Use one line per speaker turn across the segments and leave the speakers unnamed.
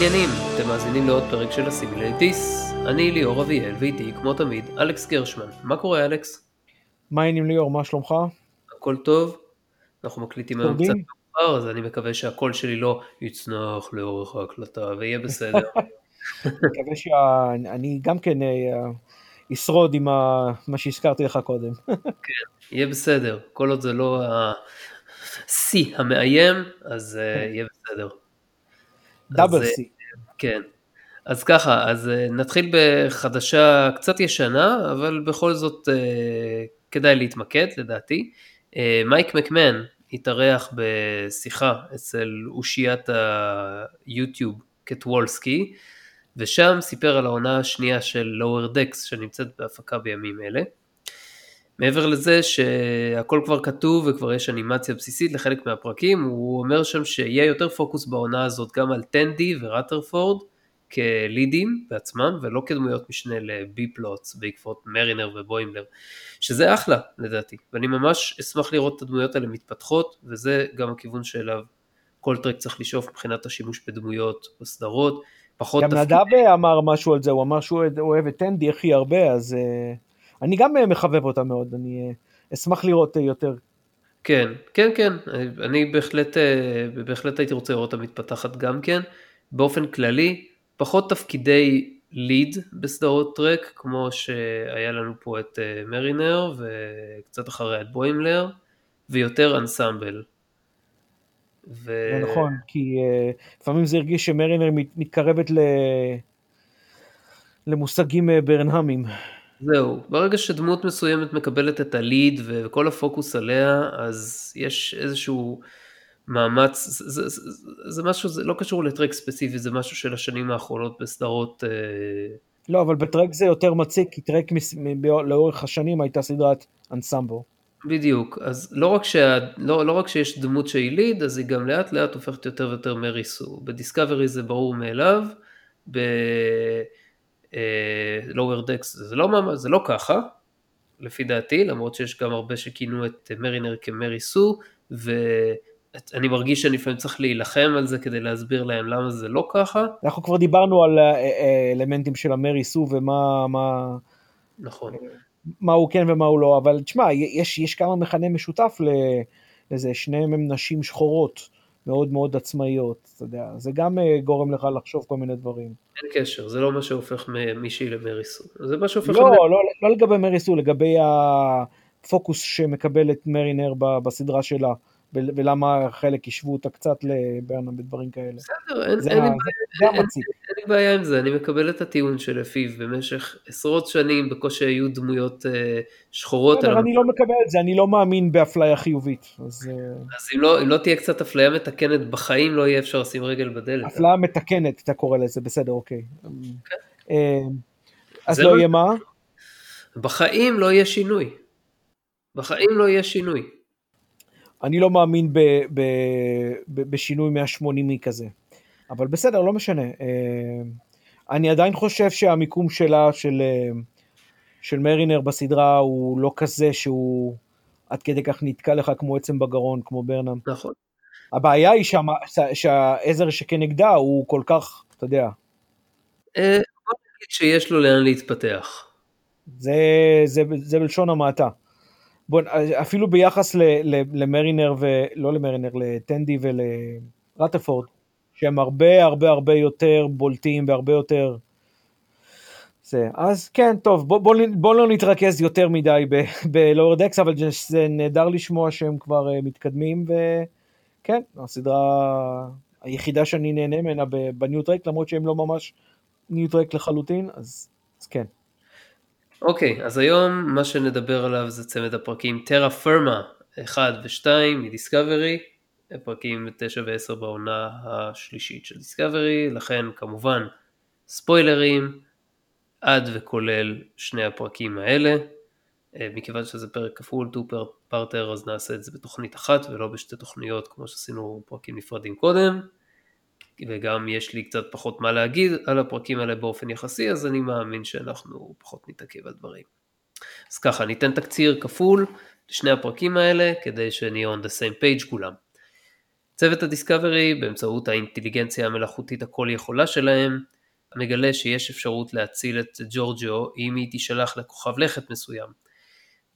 העניינים? אתם מאזינים לעוד פרק של הסימילייטיס. אני ליאור אביאל ואיתי, כמו תמיד, אלכס גרשמן. מה קורה אלכס?
מה העניינים ליאור, מה שלומך?
הכל טוב? אנחנו מקליטים היום קצת מאוחר, אז אני מקווה שהקול שלי לא יצנח לאורך ההקלטה ויהיה בסדר.
מקווה שאני גם כן אה, אשרוד עם מה שהזכרתי לך קודם.
כן, יהיה בסדר, כל עוד זה לא השיא המאיים, אז אה, יהיה בסדר.
דאבל סי.
אה, כן. אז ככה, אז נתחיל בחדשה קצת ישנה, אבל בכל זאת כדאי להתמקד לדעתי. מייק מקמן התארח בשיחה אצל אושיית היוטיוב קטוולסקי, ושם סיפר על העונה השנייה של Lower Decks שנמצאת בהפקה בימים אלה. מעבר לזה שהכל כבר כתוב וכבר יש אנימציה בסיסית לחלק מהפרקים, הוא אומר שם שיהיה יותר פוקוס בעונה הזאת גם על טנדי וראטרפורד כלידים בעצמם ולא כדמויות משנה לבי פלוטס בעקבות מרינר ובוימלר, שזה אחלה לדעתי, ואני ממש אשמח לראות את הדמויות האלה מתפתחות וזה גם הכיוון שאליו כל טרק צריך לשאוף מבחינת השימוש בדמויות בסדרות.
פחות גם תפקיד... נדב אמר משהו על זה, הוא אמר שהוא אוהב את טנדי הכי הרבה, אז uh, אני גם uh, מחבב אותה מאוד, אני uh, אשמח לראות uh, יותר.
כן, כן, כן, אני בהחלט, בהחלט הייתי רוצה לראות אותה מתפתחת גם כן. באופן כללי, פחות תפקידי ליד בסדרות טרק, כמו שהיה לנו פה את מרינר וקצת אחריה את בוימלר, ויותר אנסמבל.
ו... נכון, כי לפעמים זה הרגיש שמרינר מתקרבת ל... למושגים ברנהמים.
זהו, ברגע שדמות מסוימת מקבלת את הליד וכל הפוקוס עליה, אז יש איזשהו מאמץ, זה, זה, זה, זה משהו, זה לא קשור לטרק ספציפי, זה משהו של השנים האחרונות בסדרות... Uh...
לא, אבל בטרק זה יותר מציק, כי טרק מס... לאורך השנים הייתה סדרת אנסמבו.
בדיוק, אז לא רק, שה, לא, לא רק שיש דמות שהיא ליד, אז היא גם לאט לאט הופכת יותר ויותר מריסו. בדיסקאברי זה ברור מאליו, ב-Lower uh, Decks זה לא, זה לא ככה, לפי דעתי, למרות שיש גם הרבה שכינו את מרינר כמריסו, ואני מרגיש שאני לפעמים צריך להילחם על זה כדי להסביר להם למה זה לא ככה.
אנחנו כבר דיברנו על אה, אה, אלמנטים של המריסו ומה... מה...
נכון.
מה הוא כן ומה הוא לא, אבל תשמע, יש, יש כמה מכנה משותף לזה, שניהם הם נשים שחורות, מאוד מאוד עצמאיות, אתה יודע, זה גם אה, גורם לך לחשוב כל מיני דברים.
אין קשר, זה לא מה שהופך מישהי למריסו, זה מה שהופך...
לא, לא, לא, לא לגבי מריסו, לגבי הפוקוס שמקבלת מרינר בסדרה שלה. ולמה חלק השוו אותה קצת לברנם ודברים כאלה.
בסדר, אין, זה, אין, זה, זה אין, אין לי בעיה עם זה, אני מקבל את הטיעון שלפיו במשך עשרות שנים בקושי היו דמויות uh, שחורות.
בסדר, אני לא מקבל את זה, אני לא מאמין באפליה חיובית. אז,
אה, אז אם, לא, אם לא תהיה קצת אפליה מתקנת בחיים, לא יהיה אפשר לשים רגל בדלת.
אפליה מתקנת, אתה קורא לזה, בסדר, אוקיי. כן. אה, אז לא יהיה מה?
בחיים לא יהיה שינוי. בחיים לא יהיה שינוי.
אני לא מאמין ב, ב, ב, בשינוי 180 כזה. אבל בסדר, לא משנה. אה, אני עדיין חושב שהמיקום שלה, של, אה, של מרינר בסדרה, הוא לא כזה שהוא עד כדי כך נתקע לך כמו עצם בגרון, כמו ברנם.
נכון.
הבעיה היא שה, שהעזר שכנגדה הוא כל כך, אתה יודע.
אה, בוא נגיד שיש לו לאן להתפתח.
זה, זה, זה בלשון המעטה. בוא, אפילו ביחס ל, ל, למרינר ולא למרינר, לטנדי ולרטפורד, שהם הרבה הרבה הרבה יותר בולטים והרבה יותר... זה. אז כן, טוב, בוא, בוא, בוא לא נתרכז יותר מדי בלואוור דקס, אבל זה נהדר לשמוע שהם כבר uh, מתקדמים, וכן, הסדרה היחידה שאני נהנה ממנה בניו טרק, למרות שהם לא ממש ניו טרק לחלוטין, אז, אז כן.
אוקיי, אז היום מה שנדבר עליו זה צמד הפרקים טרה פרמה 1 ו-2 מדיסקאברי, פרקים 9 ו-10 בעונה השלישית של דיסקאברי, לכן כמובן ספוילרים עד וכולל שני הפרקים האלה, אה, מכיוון שזה פרק כפול, טו פרטר, אז נעשה את זה בתוכנית אחת ולא בשתי תוכניות כמו שעשינו פרקים נפרדים קודם. וגם יש לי קצת פחות מה להגיד על הפרקים האלה באופן יחסי, אז אני מאמין שאנחנו פחות נתעכב על דברים. אז ככה, ניתן תקציר כפול לשני הפרקים האלה, כדי שנהיה on the same page כולם. צוות הדיסקאברי, באמצעות האינטליגנציה המלאכותית הכל יכולה שלהם, מגלה שיש אפשרות להציל את ג'ורג'יו אם היא תישלח לכוכב לכת מסוים.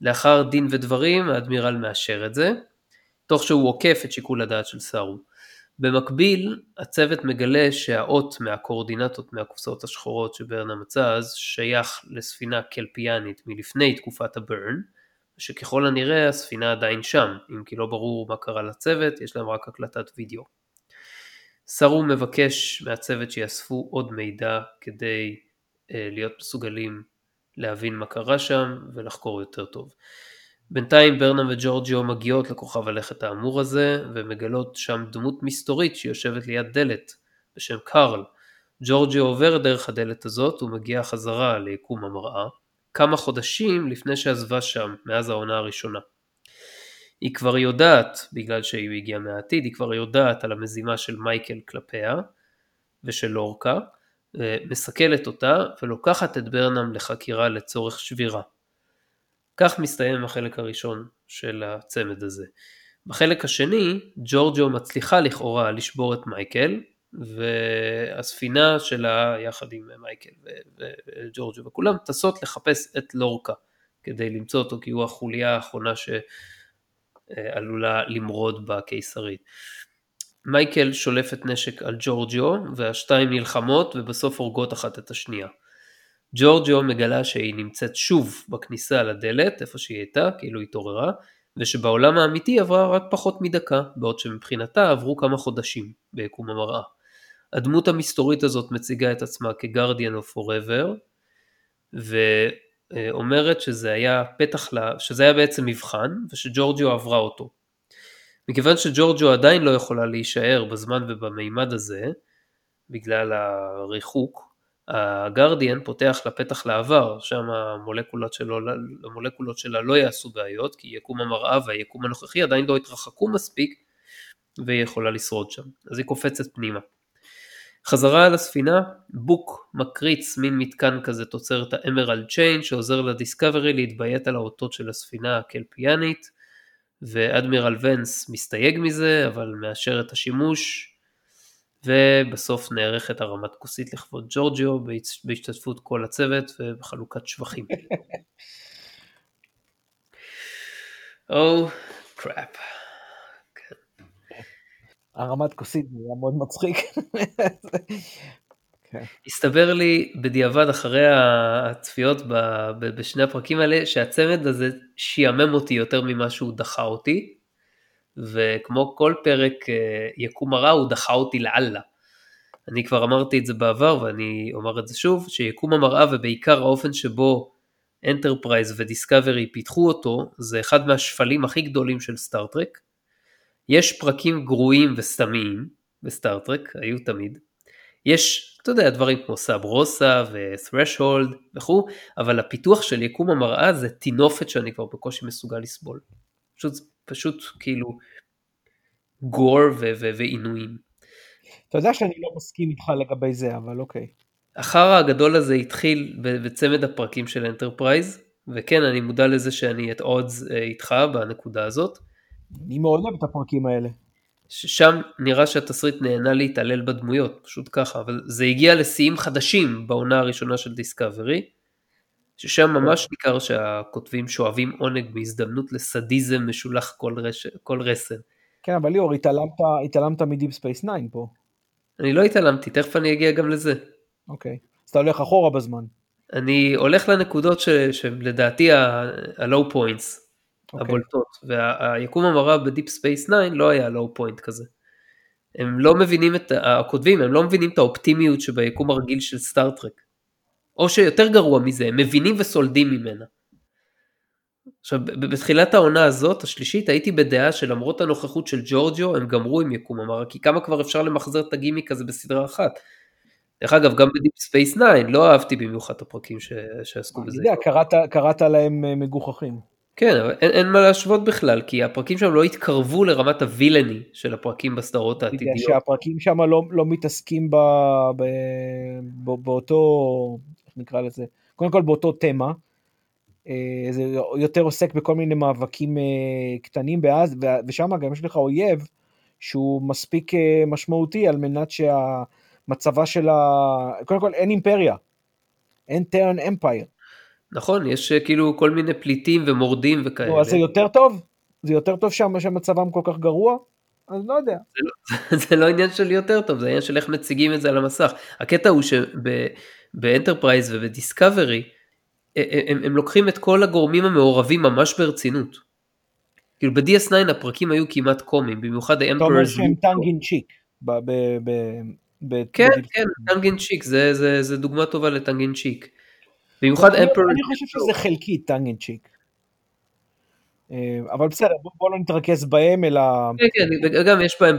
לאחר דין ודברים, האדמירל מאשר את זה, תוך שהוא עוקף את שיקול הדעת של סארו. במקביל, הצוות מגלה שהאות מהקואורדינטות מהקופסאות השחורות שברנה מצא אז שייך לספינה קלפיאנית מלפני תקופת הברן, ושככל הנראה הספינה עדיין שם, אם כי לא ברור מה קרה לצוות, יש להם רק הקלטת וידאו. סארו מבקש מהצוות שיאספו עוד מידע כדי אה, להיות מסוגלים להבין מה קרה שם ולחקור יותר טוב. בינתיים ברנה וג'ורג'יו מגיעות לכוכב הלכת האמור הזה ומגלות שם דמות מסתורית שיושבת ליד דלת בשם קארל. ג'ורג'יו עובר דרך הדלת הזאת ומגיע חזרה ליקום המראה כמה חודשים לפני שעזבה שם מאז העונה הראשונה. היא כבר יודעת, בגלל שהיא הגיעה מהעתיד, היא כבר יודעת על המזימה של מייקל כלפיה ושל לורקה, מסכלת אותה ולוקחת את ברנם לחקירה לצורך שבירה. כך מסתיים החלק הראשון של הצמד הזה. בחלק השני, ג'ורג'ו מצליחה לכאורה לשבור את מייקל, והספינה שלה יחד עם מייקל וג'ורג'ו וכולם טסות לחפש את לורקה כדי למצוא אותו כי הוא החוליה האחרונה שעלולה למרוד בקיסרית. מייקל שולפת נשק על ג'ורג'יו והשתיים נלחמות ובסוף הורגות אחת את השנייה. ג'ורג'יו מגלה שהיא נמצאת שוב בכניסה לדלת, איפה שהיא הייתה, כאילו התעוררה, ושבעולם האמיתי עברה רק פחות מדקה, בעוד שמבחינתה עברו כמה חודשים ביקום המראה. הדמות המסתורית הזאת מציגה את עצמה כ-Guardian of Forever, ואומרת שזה היה פתח, לה, שזה היה בעצם מבחן, ושג'ורג'יו עברה אותו. מכיוון שג'ורג'יו עדיין לא יכולה להישאר בזמן ובמימד הזה, בגלל הריחוק, הגרדיאן פותח לה פתח לעבר, שם המולקולות, שלו, המולקולות שלה לא יעשו בעיות, כי יקום המראה והיקום הנוכחי עדיין לא התרחקו מספיק, והיא יכולה לשרוד שם. אז היא קופצת פנימה. חזרה על הספינה, בוק מקריץ מין מתקן כזה תוצרת האמרלד צ'יין שעוזר לדיסקאברי להתביית על האותות של הספינה הקלפיאנית ואדמירל ונס מסתייג מזה אבל מאשר את השימוש ובסוף נערכת הרמת כוסית לכבוד ג'ורג'יו בהשתתפות כל הצוות ובחלוקת שבחים. או קראפ.
הרמת כוסית זה היה מאוד מצחיק.
כן. הסתבר לי בדיעבד אחרי הצפיות בשני הפרקים האלה שהצמד הזה שיאמם אותי יותר ממה שהוא דחה אותי. וכמו כל פרק אה, יקום הרע הוא דחה אותי לאללה. אני כבר אמרתי את זה בעבר ואני אומר את זה שוב, שיקום המראה ובעיקר האופן שבו Enterprise ו Discovery פיתחו אותו, זה אחד מהשפלים הכי גדולים של Star Trek. יש פרקים גרועים וסתמיים ב Star Trek, היו תמיד. יש, אתה יודע, דברים כמו סאברוסה ו-threshold וכו', אבל הפיתוח של יקום המראה זה טינופת שאני כבר בקושי מסוגל לסבול. פשוט פשוט כאילו gore ועינויים.
אתה יודע שאני לא מסכים איתך לגבי זה, אבל אוקיי.
החרא הגדול הזה התחיל בצמד הפרקים של Enterprise, וכן, אני מודע לזה שאני את אה, איתך בנקודה הזאת.
אני מאוד אוהב את הפרקים האלה.
שם נראה שהתסריט נהנה להתעלל בדמויות, פשוט ככה, אבל זה הגיע לשיאים חדשים בעונה הראשונה של Discovery, ששם ממש ניכר שהכותבים שואבים עונג בהזדמנות לסדיזם משולח כל, רש... כל רסן.
כן, אבל ליאור, התעלמת, התעלמת מ Deep Space 9 פה.
אני לא התעלמתי, תכף אני אגיע גם לזה.
אוקיי, אז אתה הולך אחורה בזמן.
אני הולך לנקודות ש... שלדעתי okay. אוקיי. הבולטות, והיקום המראה ב Deep Space 9 לא היה low point כזה. הם לא מבינים את, הכותבים, הם לא מבינים את האופטימיות שביקום הרגיל של Star Trek. או שיותר גרוע מזה, הם מבינים וסולדים ממנה. עכשיו, בתחילת העונה הזאת, השלישית, הייתי בדעה שלמרות הנוכחות של ג'ורג'ו, הם גמרו עם יקום המראה, כי כמה כבר אפשר למחזר את הגימיק הזה בסדרה אחת. דרך אגב, גם ב Deep Space 9 לא אהבתי במיוחד את הפרקים ש... שעסקו בזה.
אני יודע, קראת, קראת להם אה, מגוחכים.
כן, אבל אין, אין מה להשוות בכלל, כי הפרקים שם לא התקרבו לרמת הוויל... של הפרקים בסדרות העתידיות.
שהפרקים שם לא, לא מתעסקים ב, ב, ב, באותו, נקרא לזה, קודם כל באותו תמה, אה, זה יותר עוסק בכל מיני מאבקים אה, קטנים באז, ושם גם יש לך אויב שהוא מספיק אה, משמעותי על מנת שהמצבה של ה... קודם כל אין אימפריה, אין Terran Empire.
נכון, יש כאילו כל מיני פליטים ומורדים וכאלה.
נו, אז זה יותר טוב? זה יותר טוב שם שמצבם כל כך גרוע? אז לא יודע.
זה לא, זה לא עניין של יותר טוב, זה עניין של איך מציגים את זה על המסך. הקטע הוא שבאנטרפרייז ובדיסקאברי, הם, הם לוקחים את כל הגורמים המעורבים ממש ברצינות. כאילו ב-DS9 הפרקים היו כמעט קומיים, במיוחד
אתה אומר שהם טנגין צ'יק.
כן, כן, טנגין צ'יק, זה, זה, זה דוגמה טובה לטנגין צ'יק. במיוחד אמפרר...
אני חושב שזה חלקי טנגין צ'יק. אה, אבל בסדר, בוא, בוא לא נתרכז בהם אלא...
כן, כן, וגם יש בהם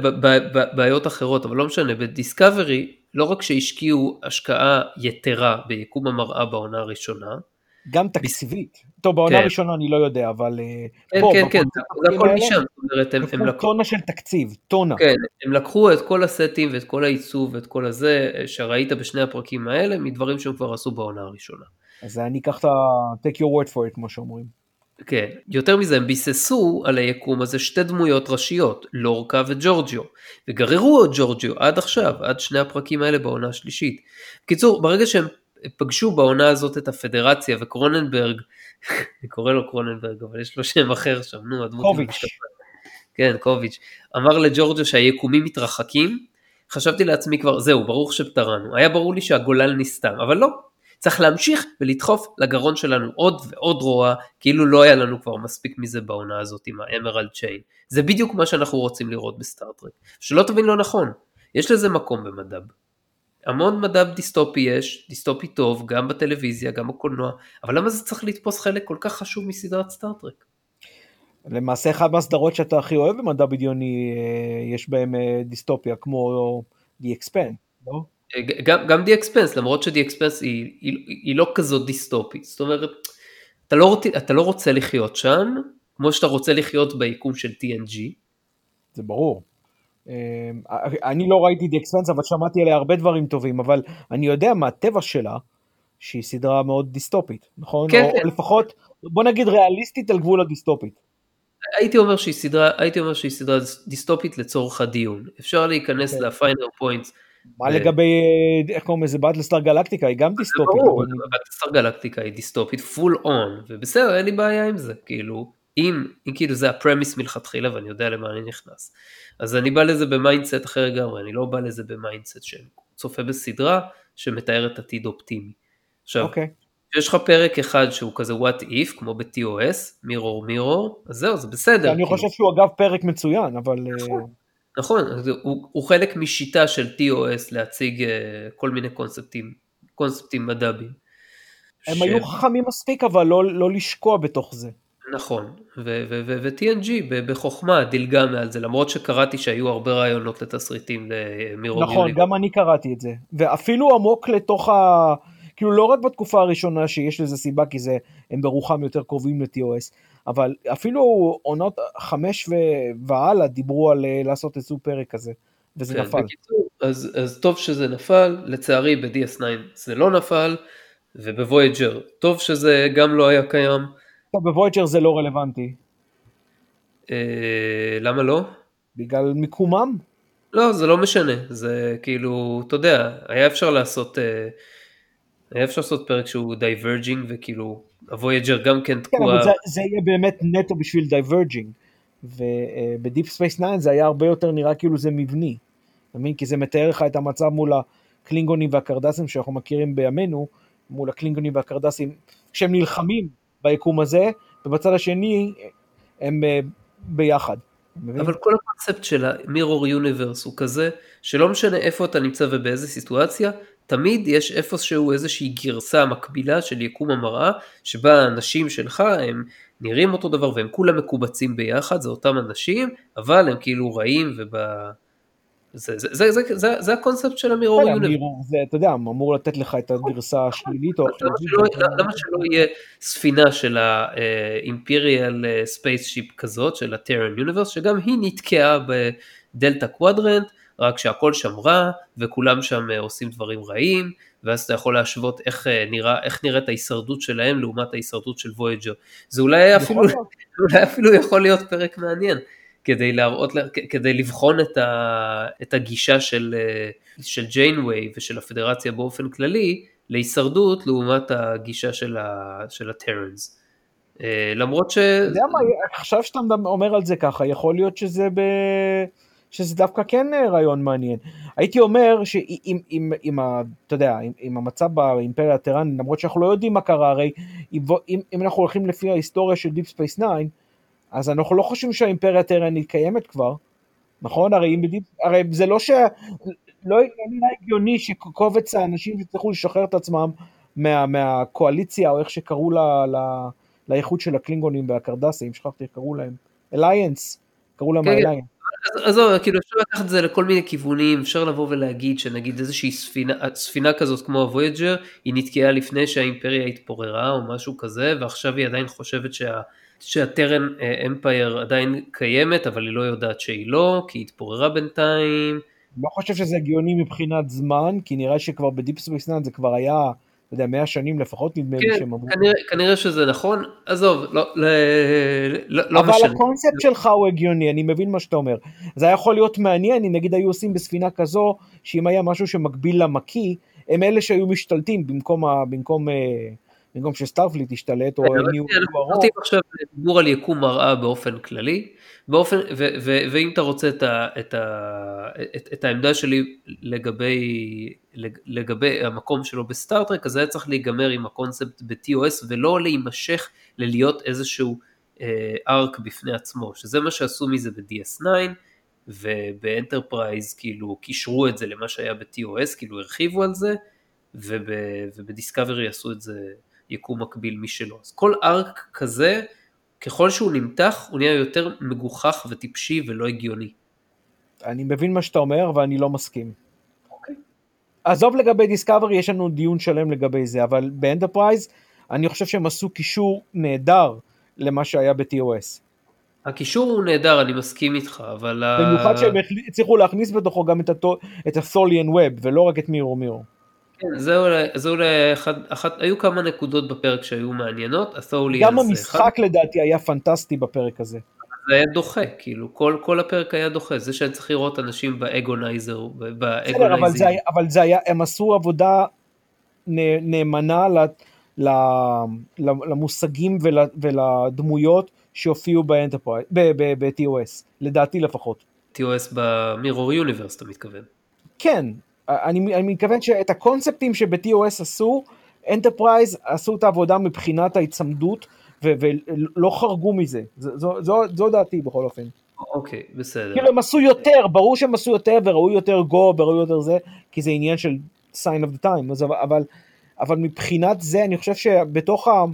בעיות אחרות, אבל לא משנה, בדיסקאברי, לא רק שהשקיעו השקעה יתרה ביקום המראה בעונה הראשונה,
גם תקציבית. טוב, בעונה כן. הראשונה אני לא יודע, אבל... אה,
כן, כן, כן, זה הכל משם, זאת אומרת,
הם, לקחו... טונה של תקציב, טונה.
כן, הם לקחו את כל הסטים ואת כל העיצוב ואת כל הזה שראית בשני הפרקים האלה, מדברים שהם כבר עשו בעונה הראשונה.
אז אני אקח את ה- take your word for it, כמו שאומרים.
כן, יותר מזה הם ביססו על היקום הזה שתי דמויות ראשיות, לורקה וג'ורג'יו, וגררו את ג'ורג'יו עד עכשיו, עד שני הפרקים האלה בעונה השלישית. בקיצור, ברגע שהם פגשו בעונה הזאת את הפדרציה וקרוננברג, אני קורא לו קרוננברג, אבל יש לו שם אחר שם, נו, הדמות...
קוביץ'.
כן, קוביץ'. אמר לג'ורג'ו שהיקומים מתרחקים, חשבתי לעצמי כבר, זהו, ברוך שפטרנו. היה ברור לי שהגולל נסתם, אבל לא. צריך להמשיך ולדחוף לגרון שלנו עוד ועוד רוע, כאילו לא היה לנו כבר מספיק מזה בעונה הזאת עם האמרלד צ'יין. זה בדיוק מה שאנחנו רוצים לראות בסטארטרק. שלא תבין לא נכון, יש לזה מקום במדב. המון מדע דיסטופי יש, דיסטופי טוב, גם בטלוויזיה, גם בקולנוע, אבל למה זה צריך לתפוס חלק כל כך חשוב מסדרת סטארטרק?
למעשה אחת מהסדרות שאתה הכי אוהב במדע בדיוני, אה, יש בהם אה, דיסטופיה, כמו The Expanse, לא?
אה, גם, גם The Expanse, למרות ש-The Expanse היא, היא, היא לא כזאת דיסטופית, זאת אומרת, אתה לא, אתה לא רוצה לחיות שם, כמו שאתה רוצה לחיות ביקום של TNG.
זה ברור. אמ, אני לא ראיתי The Expense, אבל שמעתי עליה הרבה דברים טובים, אבל אני יודע מהטבע שלה, שהיא סדרה מאוד דיסטופית, נכון? כן, או, כן. או לפחות, בוא נגיד ריאליסטית על גבול הדיסטופית.
הייתי אומר שהיא סדרה, הייתי אומר שהיא סדרה דיסטופית לצורך הדיון. אפשר להיכנס okay. לפיינר פוינטס.
מה. לגבי, איך קוראים לזה, באטלסטאר גלקטיקה, היא גם דיסטופית.
ברור, באטלסטאר גלקטיקה היא דיסטופית, full on, ובסדר, אין לי בעיה עם זה, כאילו, אם, אם כאילו זה ה premise מלכתחילה ואני יודע למה אני נכנס. אז אני בא לזה ב mindset אחר לגמרי, אני לא בא לזה ב mindset של צופה בסדרה שמתארת עתיד אופטימי. עכשיו, okay. אוקיי. יש לך פרק אחד שהוא כזה what if, כמו ב-TOS, Mirror Mirror, אז זהו, זה בסדר.
אני חושב שהוא אגב פרק מצוין, אבל... אה,
נכון, נכון הוא, הוא חלק משיטה של TOS להציג uh, כל מיני קונספטים, קונספטים מדבים.
הם ש... היו חכמים מספיק, אבל לא, לא לשקוע בתוך זה.
נכון, ו-TNG בחוכמה דילגה מעל זה, למרות שקראתי שהיו הרבה רעיונות לתסריטים למירון
נכון, יוני. גם אני קראתי את זה, ואפילו עמוק לתוך ה... כאילו לא רק בתקופה הראשונה שיש לזה סיבה, כי זה, הם ברוחם יותר קרובים ל-TOS, אבל אפילו עונות חמש והלאה דיברו על אה, לעשות איזשהו פרק כזה, וזה כן, נפל.
בקיצור, אז, אז טוב שזה נפל, לצערי ב-DS9 זה לא נפל, ובוויג'ר טוב שזה גם לא היה קיים.
טוב, בוויג'ר זה לא רלוונטי.
אה, למה לא?
בגלל מיקומם?
לא, זה לא משנה, זה כאילו, אתה יודע, היה אפשר לעשות, אה, היה אפשר לעשות פרק שהוא diverging וכאילו, הוויג'ר גם כן תקוע.
כן, אבל זה, זה יהיה באמת נטו בשביל diverging. ובדיפ ספייס 9 זה היה הרבה יותר נראה כאילו זה מבני. אתה מבין? כי זה מתאר לך את המצב מול הקלינגונים והקרדסים שאנחנו מכירים בימינו, מול הקלינגונים והקרדסים, כשהם נלחמים ביקום הזה, ובצד השני הם אה, ביחד.
אבל כל הקונספט של ה Mirror Universe הוא כזה, שלא משנה איפה אתה נמצא ובאיזה סיטואציה, תמיד יש איפשהו איזושהי גרסה מקבילה של יקום המראה, שבה האנשים שלך הם נראים אותו דבר והם כולם מקובצים ביחד, זה אותם אנשים, אבל הם כאילו רעים וב... זה, זה, זה, זה, זה, זה הקונספט של ה Mirror Universe.
זה, אתה יודע, אמור לתת לך את הגרסה השלילית או
החיובית. למה שלא יהיה ספינה של ה Imperial spaceship כזאת, של ה Terran Universe, שגם היא נתקעה ב Delta Quadrant, רק שהכל שם רע, וכולם שם אה, עושים דברים רעים, ואז אתה יכול להשוות איך, אה, נראה, איך נראית ההישרדות שלהם לעומת ההישרדות של וויג'ר. זה אולי אפילו, אולי אפילו יכול להיות פרק מעניין. כדי להראות, כדי לבחון את, ה, את הגישה של, של ג'יינווי ושל הפדרציה באופן כללי להישרדות לעומת הגישה של, ה, של הטרנס. אה, למרות ש... אתה
יודע מה, עכשיו שאתה אומר על זה ככה, יכול להיות שזה ב... שזה דווקא כן אה, רעיון מעניין. הייתי אומר שאם, אם, אם, אתה יודע, אם, אם המצב באימפריה הטראנית, למרות שאנחנו לא יודעים מה קרה, הרי אם, אם אנחנו הולכים לפי ההיסטוריה של Deep Space 9, אז אנחנו לא חושבים שהאימפריה הטראנית קיימת כבר, נכון? הרי, אם בדיפ, הרי זה לא ש... לא נראה הגיוני שקובץ האנשים יצטרכו לשחרר את עצמם מה, מהקואליציה, או איך שקראו לה, לה, לאיחוד של הקלינגונים והקרדסים, שכחתי איך קראו להם, Alliance, קראו להם Alliance. כן,
אז זהו, כאילו אפשר לקחת את זה לכל מיני כיוונים, אפשר לבוא ולהגיד שנגיד איזושהי ספינה, ספינה כזאת כמו הוויג'ר, היא נתקעה לפני שהאימפריה התפוררה או משהו כזה, ועכשיו היא עדיין חושבת שה... שה Terran Empire עדיין קיימת, אבל היא לא יודעת שהיא לא, כי היא התפוררה בינתיים.
לא חושב שזה הגיוני מבחינת זמן, כי נראה שכבר בדיפ ספייס זה כבר היה אתה יודע, מאה שנים לפחות נדמה
לי
כן, שהם אמרו.
כנראה, כנראה שזה נכון, עזוב, לא, לא, לא,
לא אבל משנה. הקונספט שלך הוא הגיוני, אני מבין מה שאתה אומר. זה היה יכול להיות מעניין אם נגיד היו עושים בספינה כזו, שאם היה משהו שמקביל למקיא, הם אלה שהיו משתלטים במקום, במקום, אה, במקום שסטארפליט ישתלט, או הם
יהיו... אנחנו עכשיו דיבור על יקום מראה באופן כללי. באופן, ו, ו, ואם אתה רוצה את, ה, את, ה, את, את העמדה שלי לגבי, לגבי המקום שלו בסטארטרק, אז היה צריך להיגמר עם הקונספט ב-TOS ולא להימשך ללהיות איזשהו אה, arc בפני עצמו, שזה מה שעשו מזה ב-DS9 ובאנטרפרייז כאילו קישרו את זה למה שהיה ב-TOS, כאילו הרחיבו על זה, וב, ובדיסקאברי עשו את זה יקום מקביל משלו. אז כל arc כזה ככל שהוא נמתח הוא נהיה יותר מגוחך וטיפשי ולא הגיוני.
אני מבין מה שאתה אומר ואני לא מסכים. אוקיי. עזוב לגבי דיסקאברי, יש לנו דיון שלם לגבי זה, אבל באנטרפרייז אני חושב שהם עשו קישור נהדר למה שהיה ב-TOS.
הקישור הוא נהדר, אני מסכים איתך, אבל...
במיוחד שהם הצליחו להכניס בתוכו גם את ה-Tholian Web ולא רק את Mirror Mirror.
כן, זה אולי, זה אולי אחד, אחת, היו כמה נקודות בפרק שהיו מעניינות,
גם המשחק. לדעתי היה פנטסטי בפרק הזה.
זה היה דוחה, כאילו, כל, כל הפרק היה דוחה, זה שאני צריך לראות אנשים ב agonizer,
בסדר, אבל זה היה, אבל זה היה, הם עשו עבודה נאמנה ל, ל, למושגים ול, ולדמויות שהופיעו ב-TOS, לדעתי לפחות.
TOS ב Mirror Universe אתה מתכוון.
כן, אני, אני מתכוון שאת הקונספטים שב-TOS עשו, אנטרפרייז עשו את העבודה מבחינת ההיצמדות ו- ולא חרגו מזה, זו, זו, זו, זו דעתי בכל אופן.
אוקיי, okay, בסדר.
כאילו הם עשו יותר, ברור שהם עשו יותר וראו יותר gore וראו יותר זה, כי זה עניין של sign of the time, אז, אבל, אבל מבחינת זה אני חושב שבתוך ה...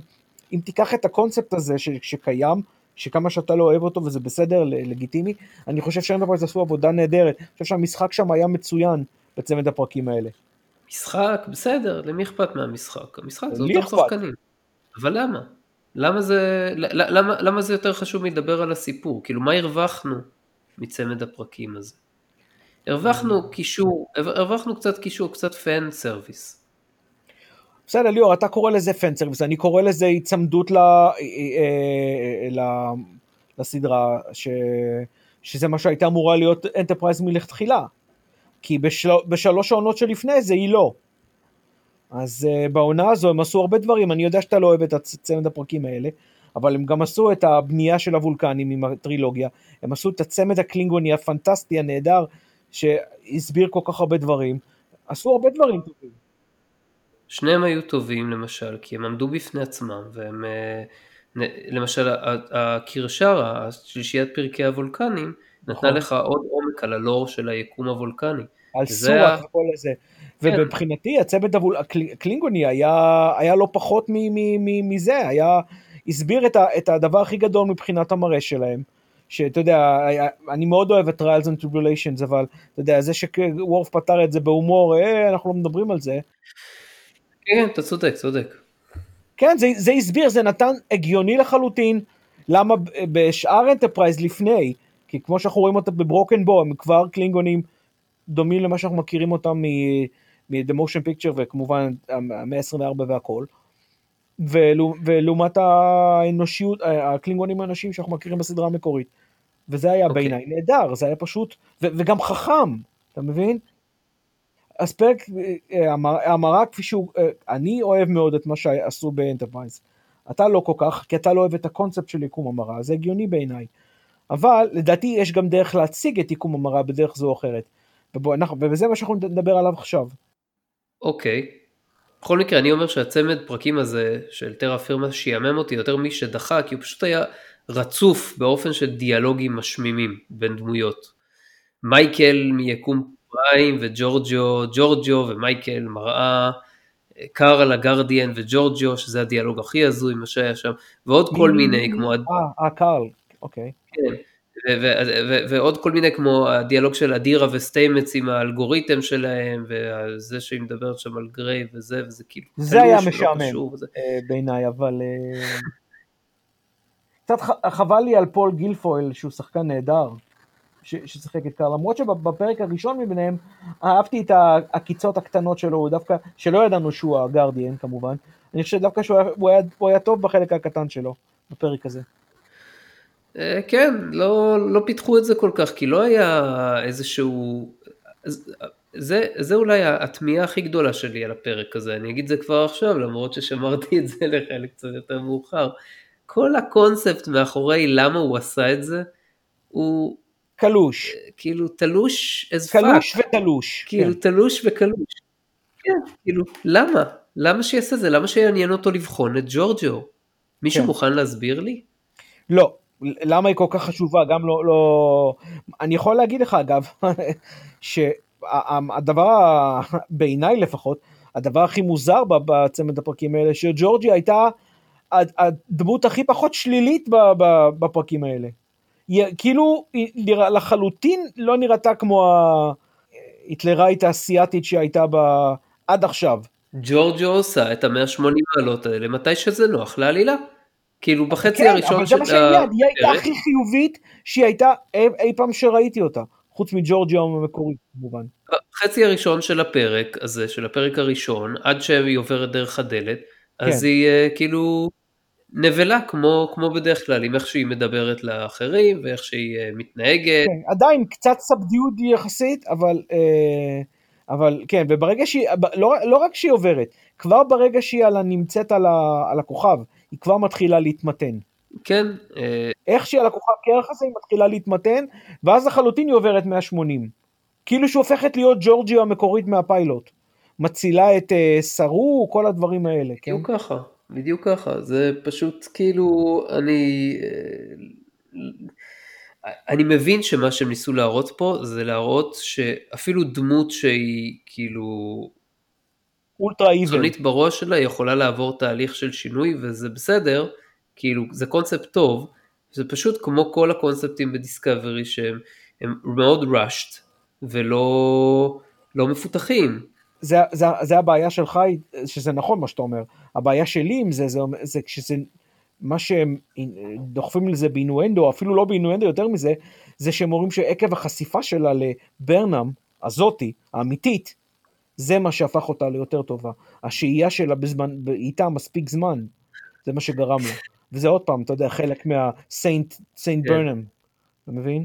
אם תיקח את הקונספט הזה ש, שקיים, שכמה שאתה לא אוהב אותו וזה בסדר, לגיטימי, אני חושב שאנטרפרייז עשו עבודה נהדרת, אני חושב שהמשחק שם היה מצוין. בצמד הפרקים האלה.
משחק, בסדר, למי אכפת מהמשחק? המשחק זה אותם שחקנים. אבל למה? למה זה, למה, למה זה יותר חשוב מלדבר על הסיפור? כאילו, מה הרווחנו מצמד הפרקים הזה? הרווחנו קישור, הרווחנו קצת קישור, קצת fan service.
בסדר, ליאור, אתה קורא לזה fan service, אני קורא לזה היצמדות ל, אה, אה, ל, לסדרה, ש, שזה מה שהייתה אמורה להיות אנטרפרייז מלכתחילה. כי בשל... בשלוש העונות שלפני זה היא לא. אז uh, בעונה הזו הם עשו הרבה דברים, אני יודע שאתה לא אוהב את צמד הפרקים האלה, אבל הם גם עשו את הבנייה של הוולקנים עם הטרילוגיה, הם עשו את הצמד הקלינגוני הפנטסטי הנהדר, שהסביר כל כך הרבה דברים, עשו הרבה דברים טובים.
שניהם היו טובים למשל, כי הם עמדו בפני עצמם, והם, אה, למשל הקרשר, השלישיית פרקי הוולקנים, נתנה נכון. לך עוד עומק על הלור של היקום הוולקני.
על סורק וכל זה. כן. ומבחינתי הצוות הקלינגוני היה, לא פחות מזה, היה, הסביר את, הדבר הכי גדול מבחינת המראה שלהם. שאתה יודע, אני מאוד אוהב את Trials and Tribulations, אבל אתה יודע, זה שוורף פתר את זה בהומור, אה, אנחנו לא מדברים על זה.
כן, אתה צודק, צודק.
כן, זה, זה הסביר, זה נתן הגיוני לחלוטין, למה בשאר אנטרפרייז לפני, כי כמו שאנחנו רואים אותם ב Broken Bow, הם כבר קלינגונים דומים למה שאנחנו מכירים אותם מ-The Motion Picture וכמובן המאה ה-24 והכל. ולעומת האנושיות, הקלינגונים האנשים שאנחנו מכירים בסדרה המקורית. וזה היה okay.
אוקיי.
בעיניי נהדר, זה היה פשוט, ו- וגם חכם, אתה מבין? אז פרק אה, המראה כפי שהוא, אני אוהב מאוד את מה שעשו באנטרפרייז. אתה לא כל כך, כי אתה לא אוהב את הקונספט של יקום המרה, זה הגיוני בעיניי. אבל לדעתי יש גם דרך להציג את יקום המרה בדרך זו או אחרת. ובוא, אנחנו, וזה מה שאנחנו נדבר עליו עכשיו.
אוקיי. Okay. בכל מקרה אני אומר שהצמד פרקים הזה של טרה פירמה שיאמם אותי יותר מי שדחה כי הוא פשוט היה רצוף באופן של דיאלוגים משמימים בין דמויות. מייקל מיקום פריים וג'ורג'יו, ג'ורג'יו ומייקל מראה, קארל הגרדיאן וג'ורג'יו שזה הדיאלוג הכי הזוי מה שהיה שם ועוד כל מיני כמו...
אה, אה קארל, אוקיי.
כן. ועוד כל מיני כמו הדיאלוג של אדירה וסטיימץ עם האלגוריתם שלהם וזה שהיא מדברת שם על גריי וזה וזה כאילו
זה היה משעמם אה, בעיניי אבל אה, קצת חבל לי על פול גילפויל שהוא שחקן נהדר ששיחק את קארל למרות שבפרק הראשון מביניהם אהבתי את העקיצות הקטנות שלו דווקא שלא ידענו שהוא הגרדיאן כמובן אני חושב דווקא שהוא היה, הוא היה טוב בחלק הקטן שלו בפרק הזה.
אה, כן, לא, לא פיתחו את זה כל כך, כי לא היה איזשהו... זה, זה אולי התמיהה הכי גדולה שלי על הפרק הזה, אני אגיד זה כבר עכשיו, למרות ששמרתי את זה לחלק קצת יותר מאוחר. כל הקונספט מאחורי למה הוא עשה את זה, הוא...
קלוש.
אה, כאילו תלוש as
קלוש fuck. ותלוש.
כאילו כן. תלוש וקלוש. כן, כאילו, למה? למה שיעשה זה? למה שיעניין אותו לבחון את ג'ורג'ו? מישהו כן. מוכן להסביר לי?
לא, למה היא כל כך חשובה, גם לא, לא... אני יכול להגיד לך אגב, שהדבר, בעיניי לפחות, הדבר הכי מוזר בצמד הפרקים האלה, שג'ורג'י הייתה הדמות הכי פחות שלילית בפרקים האלה. היא, כאילו, היא לחלוטין לא נראתה כמו ההיטלראית האסייתית שהייתה בה עד עכשיו.
ג'ורג'ו עושה את המאה שמונים מעלות האלה מתי שזה נוח לעלילה. כאילו בחצי כן, הראשון
של הפרק. כן, אבל זה מה שהיא הייתה הכי חיובית שהיא הייתה אי, אי פעם שראיתי אותה, חוץ מג'ורג'יה המקורית כמובן.
בחצי הראשון של הפרק הזה, של הפרק הראשון, עד שהיא עוברת דרך הדלת, אז כן. היא uh, כאילו נבלה כמו, כמו בדרך כלל, עם איך שהיא מדברת לאחרים ואיך שהיא uh, מתנהגת.
כן, עדיין קצת סבדיות יחסית, אבל... אבל כן, וברגע שהיא, לא, לא רק שהיא עוברת, כבר ברגע שהיא על, נמצאת על, ה, על הכוכב, היא כבר מתחילה להתמתן.
כן.
אה, איך שהיא על הכוכב קרח הזה היא מתחילה להתמתן, ואז לחלוטין היא עוברת 180. כאילו שהיא הופכת להיות ג'ורג'י המקורית מהפיילוט. מצילה את uh, סרו, כל הדברים האלה.
כן? בדיוק? ככה, בדיוק ככה. זה פשוט כאילו, אני... אה, אני מבין שמה שהם ניסו להראות פה זה להראות שאפילו דמות שהיא כאילו
אולטרה איבל.
חיצונית בראש שלה יכולה לעבור תהליך של שינוי וזה בסדר, כאילו זה קונספט טוב, זה פשוט כמו כל הקונספטים בדיסקאברי שהם מאוד rushed ולא לא מפותחים.
זה, זה, זה הבעיה שלך, שזה נכון מה שאתה אומר, הבעיה שלי עם זה, זה, זה כשזה, מה שהם דוחפים לזה באינואנדו, אפילו לא באינואנדו יותר מזה, זה שהם אומרים שעקב החשיפה שלה לברנם, הזאתי, האמיתית, זה מה שהפך אותה ליותר טובה. השהייה שלה בזמן, איתה מספיק זמן, זה מה שגרם לה. וזה עוד פעם, אתה יודע, חלק מהסיינט סיינט ברנם, אתה מבין?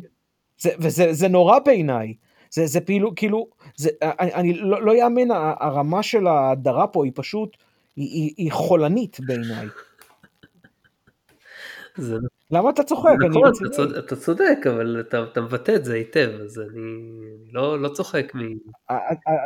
זה, וזה זה נורא בעיניי. זה, זה פעילו, כאילו, זה, אני, אני לא, לא יאמן, הרמה של ההדרה פה היא פשוט, היא, היא, היא חולנית בעיניי.
זה
למה אתה צוחק?
נכון, אתה, צוד, אתה צודק, אבל אתה, אתה מבטא את זה היטב, אז אני לא, לא צוחק מ...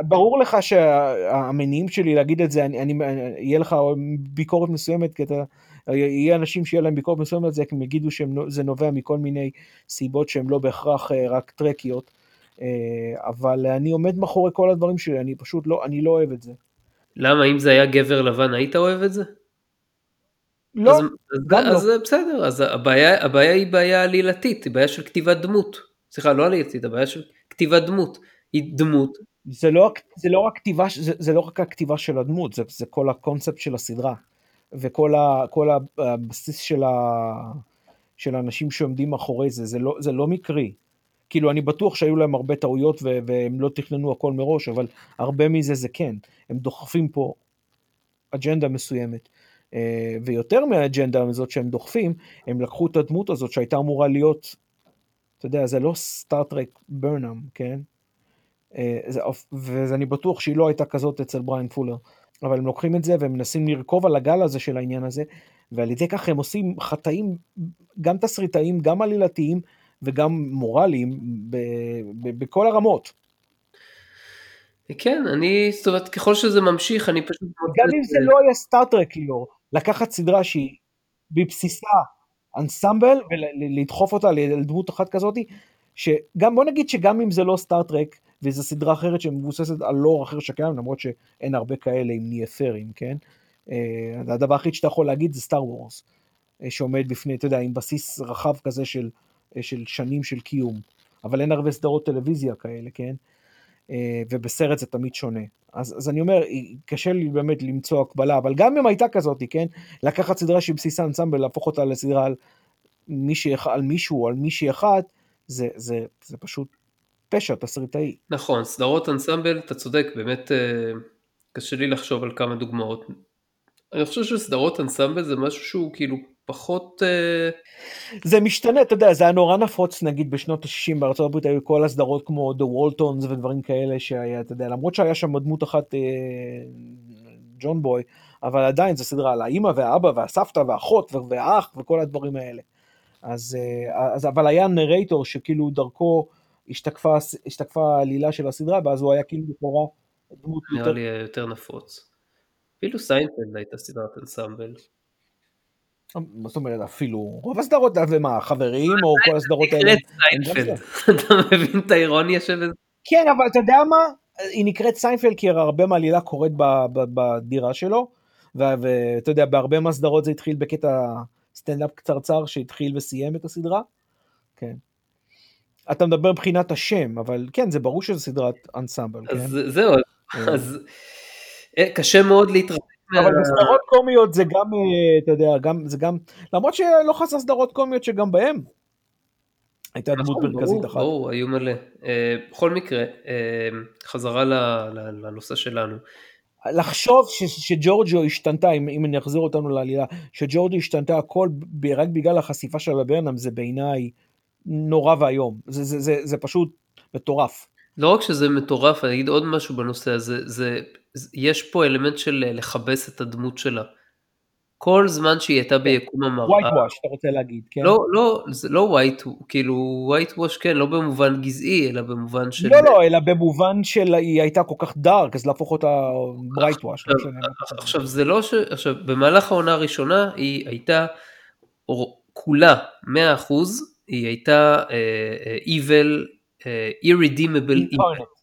ברור לך שהמניעים שלי להגיד את זה, אני, אני, יהיה לך ביקורת מסוימת, כי אתה, יהיה אנשים שיהיה להם ביקורת מסוימת, זה הם יגידו שזה נובע מכל מיני סיבות שהן לא בהכרח אה, רק טרקיות, אה, אבל אני עומד מאחורי כל הדברים שלי, אני פשוט לא, אני לא אוהב את זה.
למה, אם זה היה גבר לבן, היית אוהב את זה?
לא, אז,
גם אז, לא. אז בסדר, אז הבעיה, הבעיה היא בעיה עלילתית, היא בעיה של כתיבת דמות. סליחה, לא עלילתית, הבעיה של כתיבת דמות. היא דמות.
זה לא, זה לא רק כתיבה, זה, זה לא רק הכתיבה של הדמות, זה, זה כל הקונספט של הסדרה. וכל ה, כל הבסיס של, ה, של האנשים שעומדים מאחורי זה, זה לא, זה לא מקרי. כאילו, אני בטוח שהיו להם הרבה טעויות ו- והם לא תכננו הכל מראש, אבל הרבה מזה זה כן. הם דוחפים פה אג'נדה מסוימת. אה, ויותר מהאג'נדה הזאת שהם דוחפים, הם לקחו את הדמות הזאת שהייתה אמורה להיות אתה יודע, זה לא סטארט-טרק ברנאם, כן? אה, ואני בטוח שהיא לא הייתה כזאת אצל בריין פולר. אבל הם לוקחים את זה והם מנסים לרכוב על הגל הזה של העניין הזה, ועל ידי כך הם עושים חטאים, גם תסריטאיים, גם עלילתיים וגם מורליים, בכל הרמות.
כן, אני, זאת אומרת, ככל שזה ממשיך, אני פשוט...
גם אם זה לא היה סטארט-טרק, ליאור, לקחת סדרה שהיא בבסיסה אנסמבל, ולדחוף אותה לדמות אחת כזאת, שגם, בוא נגיד שגם אם זה לא סטארט-טרק, וזו סדרה אחרת שמבוססת על לור אחר שקיים, למרות שאין הרבה כאלה אם נהיה פיירים, כן? אה, הדבר היחיד שאתה יכול להגיד זה סטאר וורס, אה, שעומד בפני, אתה יודע, עם בסיס רחב כזה של, אה, של שנים של קיום, אבל אין הרבה סדרות טלוויזיה כאלה, כן? ובסרט זה תמיד שונה. אז, אז אני אומר, קשה לי באמת למצוא הקבלה, אבל גם אם הייתה כזאת, כן? לקחת סדרה שהיא בסיסה אנסמבל, להפוך אותה לסדרה על, מישהי, על מישהו על מישהי אחת, זה, זה, זה פשוט פשע תסריטאי.
נכון, סדרות אנסמבל, אתה צודק, באמת אה, קשה לי לחשוב על כמה דוגמאות. אני חושב שסדרות אנסמבל זה משהו שהוא כאילו פחות... אה,
זה משתנה, אתה יודע, זה היה נורא נפוץ נגיד בשנות ה-60 בארצות הברית, היו כל הסדרות כמו The Waltons ודברים כאלה שהיה, אתה יודע, למרות שהיה שם דמות אחת, אה, ג'ון בוי, אבל עדיין זו סדרה על האימא והאבא והסבתא והאחות והאח וכל הדברים האלה. אז, אז אבל היה narrator שכאילו דרכו השתקפה, השתקפה העלילה של הסדרה, ואז הוא היה כאילו לכאורה
דמות יותר... נראה לי יותר נפוץ. אפילו סיינפלד הייתה סדרת אנסמבל.
מה זאת אומרת אפילו רוב הסדרות ומה חברים או כל הסדרות
האלה. אתה מבין את האירוניה של זה?
כן אבל אתה יודע מה היא נקראת סיינפלד כי הרבה מהעלילה קורית בדירה שלו ואתה יודע בהרבה מהסדרות זה התחיל בקטע סטנדאפ קצרצר שהתחיל וסיים את הסדרה. כן. אתה מדבר מבחינת השם, אבל כן, זה ברור שזה סדרת אנסמבל,
כן? אז זהו. אז אה, קשה מאוד להתרחק.
אבל בסדרות קומיות זה גם, אה, אתה יודע, גם, זה גם, למרות שלא חסר סדרות קומיות שגם בהם הייתה דמות נכון, מרכזית אחת.
ברור, היו מלא. בכל מקרה, חזרה לנושא שלנו.
לחשוב שג'ורג'ו השתנתה, אם, אם אני אחזיר אותנו לעלילה, שג'ורג'ו השתנתה הכל רק בגלל החשיפה של הברנם, זה בעיניי נורא ואיום, זה, זה, זה, זה פשוט מטורף.
לא רק שזה מטורף, אני אגיד עוד משהו בנושא הזה, זה, זה, יש פה אלמנט של לכבס את הדמות שלה. כל זמן שהיא הייתה כן. ביקום המראה.
ווייט וואש, אתה רוצה להגיד, כן?
לא, לא, זה לא ווייט, כאילו ווייט וואש כן, לא במובן גזעי, אלא במובן של...
לא, לא, אלא במובן של היא הייתה כל כך dark, אז להפוך אותה bright wash.
עכשיו, עכשיו, זה לא ש... עכשיו, במהלך העונה הראשונה היא הייתה כולה 100% היא הייתה uh, evil, uh, irredeemable evil.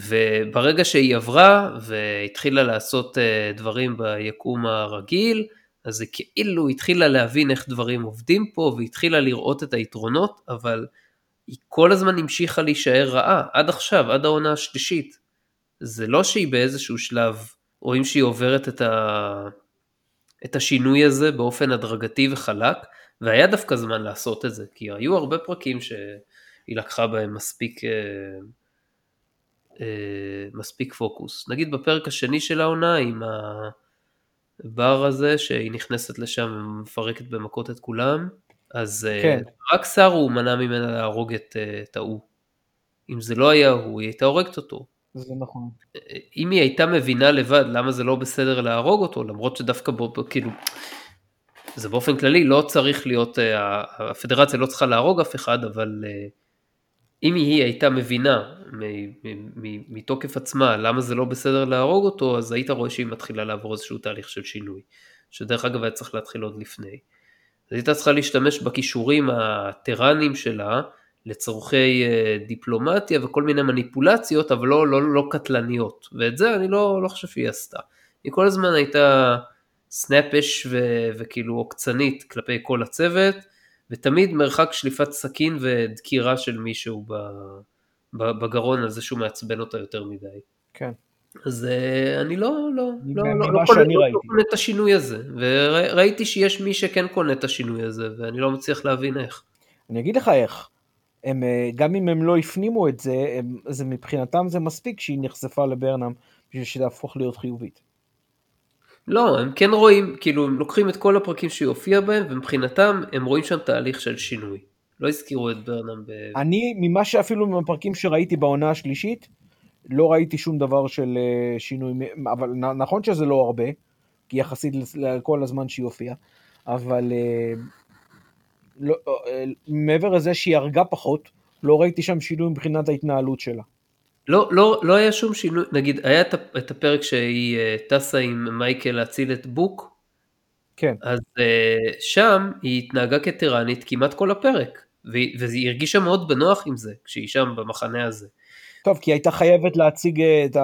וברגע שהיא עברה והתחילה לעשות uh, דברים ביקום הרגיל, אז זה כאילו התחילה להבין איך דברים עובדים פה והתחילה לראות את היתרונות, אבל היא כל הזמן המשיכה להישאר רעה, עד עכשיו, עד העונה השלישית. זה לא שהיא באיזשהו שלב רואים שהיא עוברת את, ה... את השינוי הזה באופן הדרגתי וחלק, והיה דווקא זמן לעשות את זה, כי היו הרבה פרקים שהיא לקחה בהם מספיק, אה, אה, מספיק פוקוס. נגיד בפרק השני של העונה עם הבר הזה, שהיא נכנסת לשם ומפרקת במכות את כולם, אז אה, כן. רק סארו מנע ממנה להרוג את, את ההוא. אם זה לא היה הוא, היא הייתה הורגת אותו.
זה נכון.
אם היא הייתה מבינה לבד למה זה לא בסדר להרוג אותו, למרות שדווקא בו, כאילו, זה באופן כללי לא צריך להיות, אה, הפדרציה לא צריכה להרוג אף אחד, אבל אה, אם היא הייתה מבינה מתוקף עצמה למה זה לא בסדר להרוג אותו, אז היית רואה שהיא מתחילה לעבור איזשהו תהליך של שינוי, שדרך אגב היה צריך להתחיל עוד לפני. אז הייתה צריכה להשתמש בכישורים הטראניים שלה לצורכי אה, דיפלומטיה וכל מיני מניפולציות, אבל לא, לא, לא קטלניות, ואת זה אני לא, לא חושב שהיא עשתה. היא כל הזמן הייתה סנאפש ו- וכאילו עוקצנית כלפי כל הצוות, ותמיד מרחק שליפת סכין ודקירה של מישהו בגרון על זה שהוא מעצבן אותה יותר מדי.
כן.
אז uh, אני לא, לא, לא, לא, לא, קונה, לא, לא קונה את השינוי הזה, וראיתי שיש מי שכן קונה את השינוי הזה, ואני לא מצליח להבין איך.
אני אגיד לך איך, הם, אה, גם אם הם לא הפנימו את זה, הם, זה מבחינתם זה מספיק שהיא נחשפה לברנם בשביל שתהפוך להיות חיובית.
לא, הם כן רואים, כאילו הם לוקחים את כל הפרקים שהיא הופיעה בהם, ומבחינתם הם רואים שם תהליך של שינוי. לא הזכירו את ברנם ב...
אני, ממה שאפילו מהפרקים שראיתי בעונה השלישית, לא ראיתי שום דבר של אה, שינוי, אבל נכון שזה לא הרבה, כי יחסית לכל הזמן שהיא הופיעה, אבל אה, לא, אה, מעבר לזה שהיא הרגה פחות, לא ראיתי שם שינוי מבחינת ההתנהלות שלה.
לא, לא, לא היה שום שינוי, נגיד, היה את הפרק שהיא טסה עם מייקל להציל את בוק,
כן.
אז שם היא התנהגה כטירנית כמעט כל הפרק, והיא הרגישה מאוד בנוח עם זה, כשהיא שם במחנה הזה.
טוב, כי היא הייתה חייבת להציג את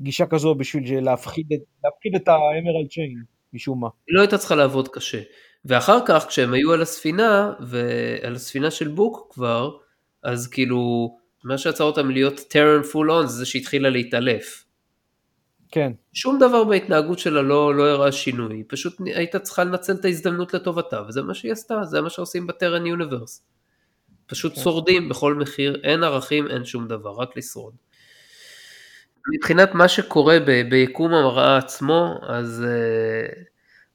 הגישה כזו בשביל להפחיד להפחיד את האמרלד צ'יין, משום מה.
היא לא הייתה צריכה לעבוד קשה. ואחר כך, כשהם היו על הספינה, ועל הספינה של בוק כבר, אז כאילו, מה שיצר אותם להיות טרן פול און זה שהתחילה להתעלף.
כן.
שום דבר בהתנהגות שלה לא, לא הראה שינוי, היא פשוט הייתה צריכה לנצל את ההזדמנות לטובתה, וזה מה שהיא עשתה, זה מה שעושים בטרן יוניברס. פשוט כן. שורדים בכל מחיר, אין ערכים, אין שום דבר, רק לשרוד. מבחינת מה שקורה ב- ביקום המראה עצמו, אז uh,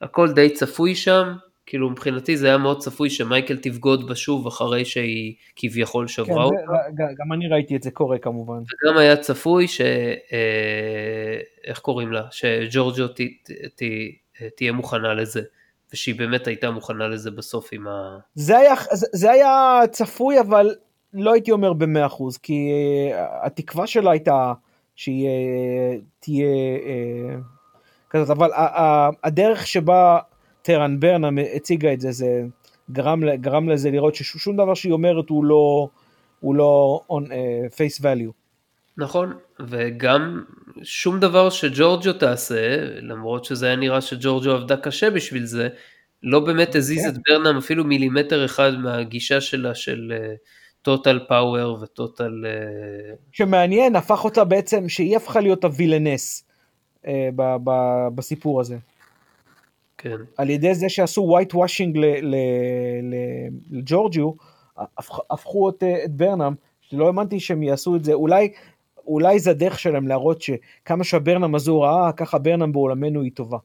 הכל די צפוי שם, כאילו מבחינתי זה היה מאוד צפוי שמייקל תבגוד בה שוב אחרי שהיא כביכול שברה כן, אותה.
גם, אני ראיתי את זה קורה כמובן.
וגם היה צפוי ש... אה, איך קוראים לה? שג'ורג'ו ת, ת, ת, תהיה מוכנה לזה. ושהיא באמת הייתה מוכנה לזה בסוף עם ה...
זה היה, זה, היה צפוי, אבל לא הייתי אומר במאה אחוז, כי uh, התקווה שלה הייתה שהיא uh, תהיה uh, כזאת, אבל הדרך שבה טרן ברנם הציגה את זה, זה גרם, גרם לזה לראות ששום דבר שהיא אומרת הוא לא, הוא לא on uh, face value.
נכון, וגם שום דבר שג'ורג'יו תעשה, למרות שזה היה נראה שג'ורג'יו עבדה קשה בשביל זה, לא באמת הזיז את כן. ברנם אפילו מילימטר אחד מהגישה שלה של total power ו total...
שמעניין, הפך אותה בעצם, שהיא הפכה להיות ה villainess uh, ב- ב- בסיפור הזה.
כן.
על ידי זה שעשו white washing לג'ורג'יו, הפכו את, את ברנם, שלא האמנתי שהם יעשו את זה, אולי, אולי זה הדרך שלהם להראות שכמה שהברנם הזו רעה, ככה ברנם בעולמנו היא טובה.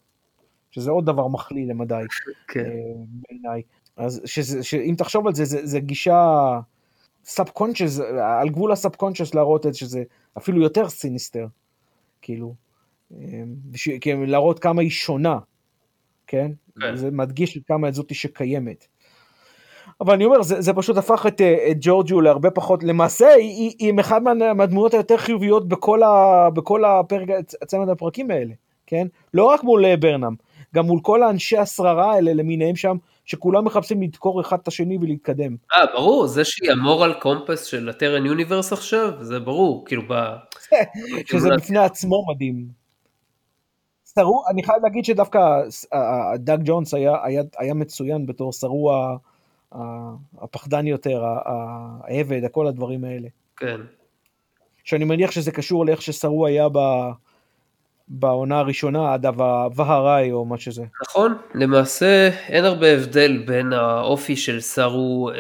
שזה עוד דבר מחליא למדי,
כן. אה,
בעיניי. אז שזה, שאם תחשוב על זה, זה, זה גישה subconscious, על גבול ה subconscious להראות את שזה אפילו יותר sinister, כאילו, אה, בש, להראות כמה היא שונה, כן? כן. זה מדגיש כמה את זאתי שקיימת. אבל אני אומר, זה, זה פשוט הפך את, אה, את ג'ורג'ו להרבה פחות, למעשה היא, היא אחת מה, מהדמויות היותר חיוביות בכל, ה, בכל הפרק, צמד הפרקים האלה, כן? לא רק מול ברנם, גם מול כל האנשי השררה האלה למיניהם שם, שכולם מחפשים לדקור אחד את השני ולהתקדם.
אה, ברור, זה שהיא המורל קומפס של הטרן יוניברס עכשיו, זה ברור, כאילו ב...
שזה בפני עצמו מדהים. סרו, אני חייב להגיד שדווקא דאג ג'ונס היה, היה, היה מצוין בתור סרו הפחדן יותר, העבד, כל הדברים האלה.
כן.
שאני מניח שזה קשור לאיך שסרו היה ב... בעונה הראשונה עד הווהראי או מה שזה.
נכון, למעשה אין הרבה הבדל בין האופי של סארו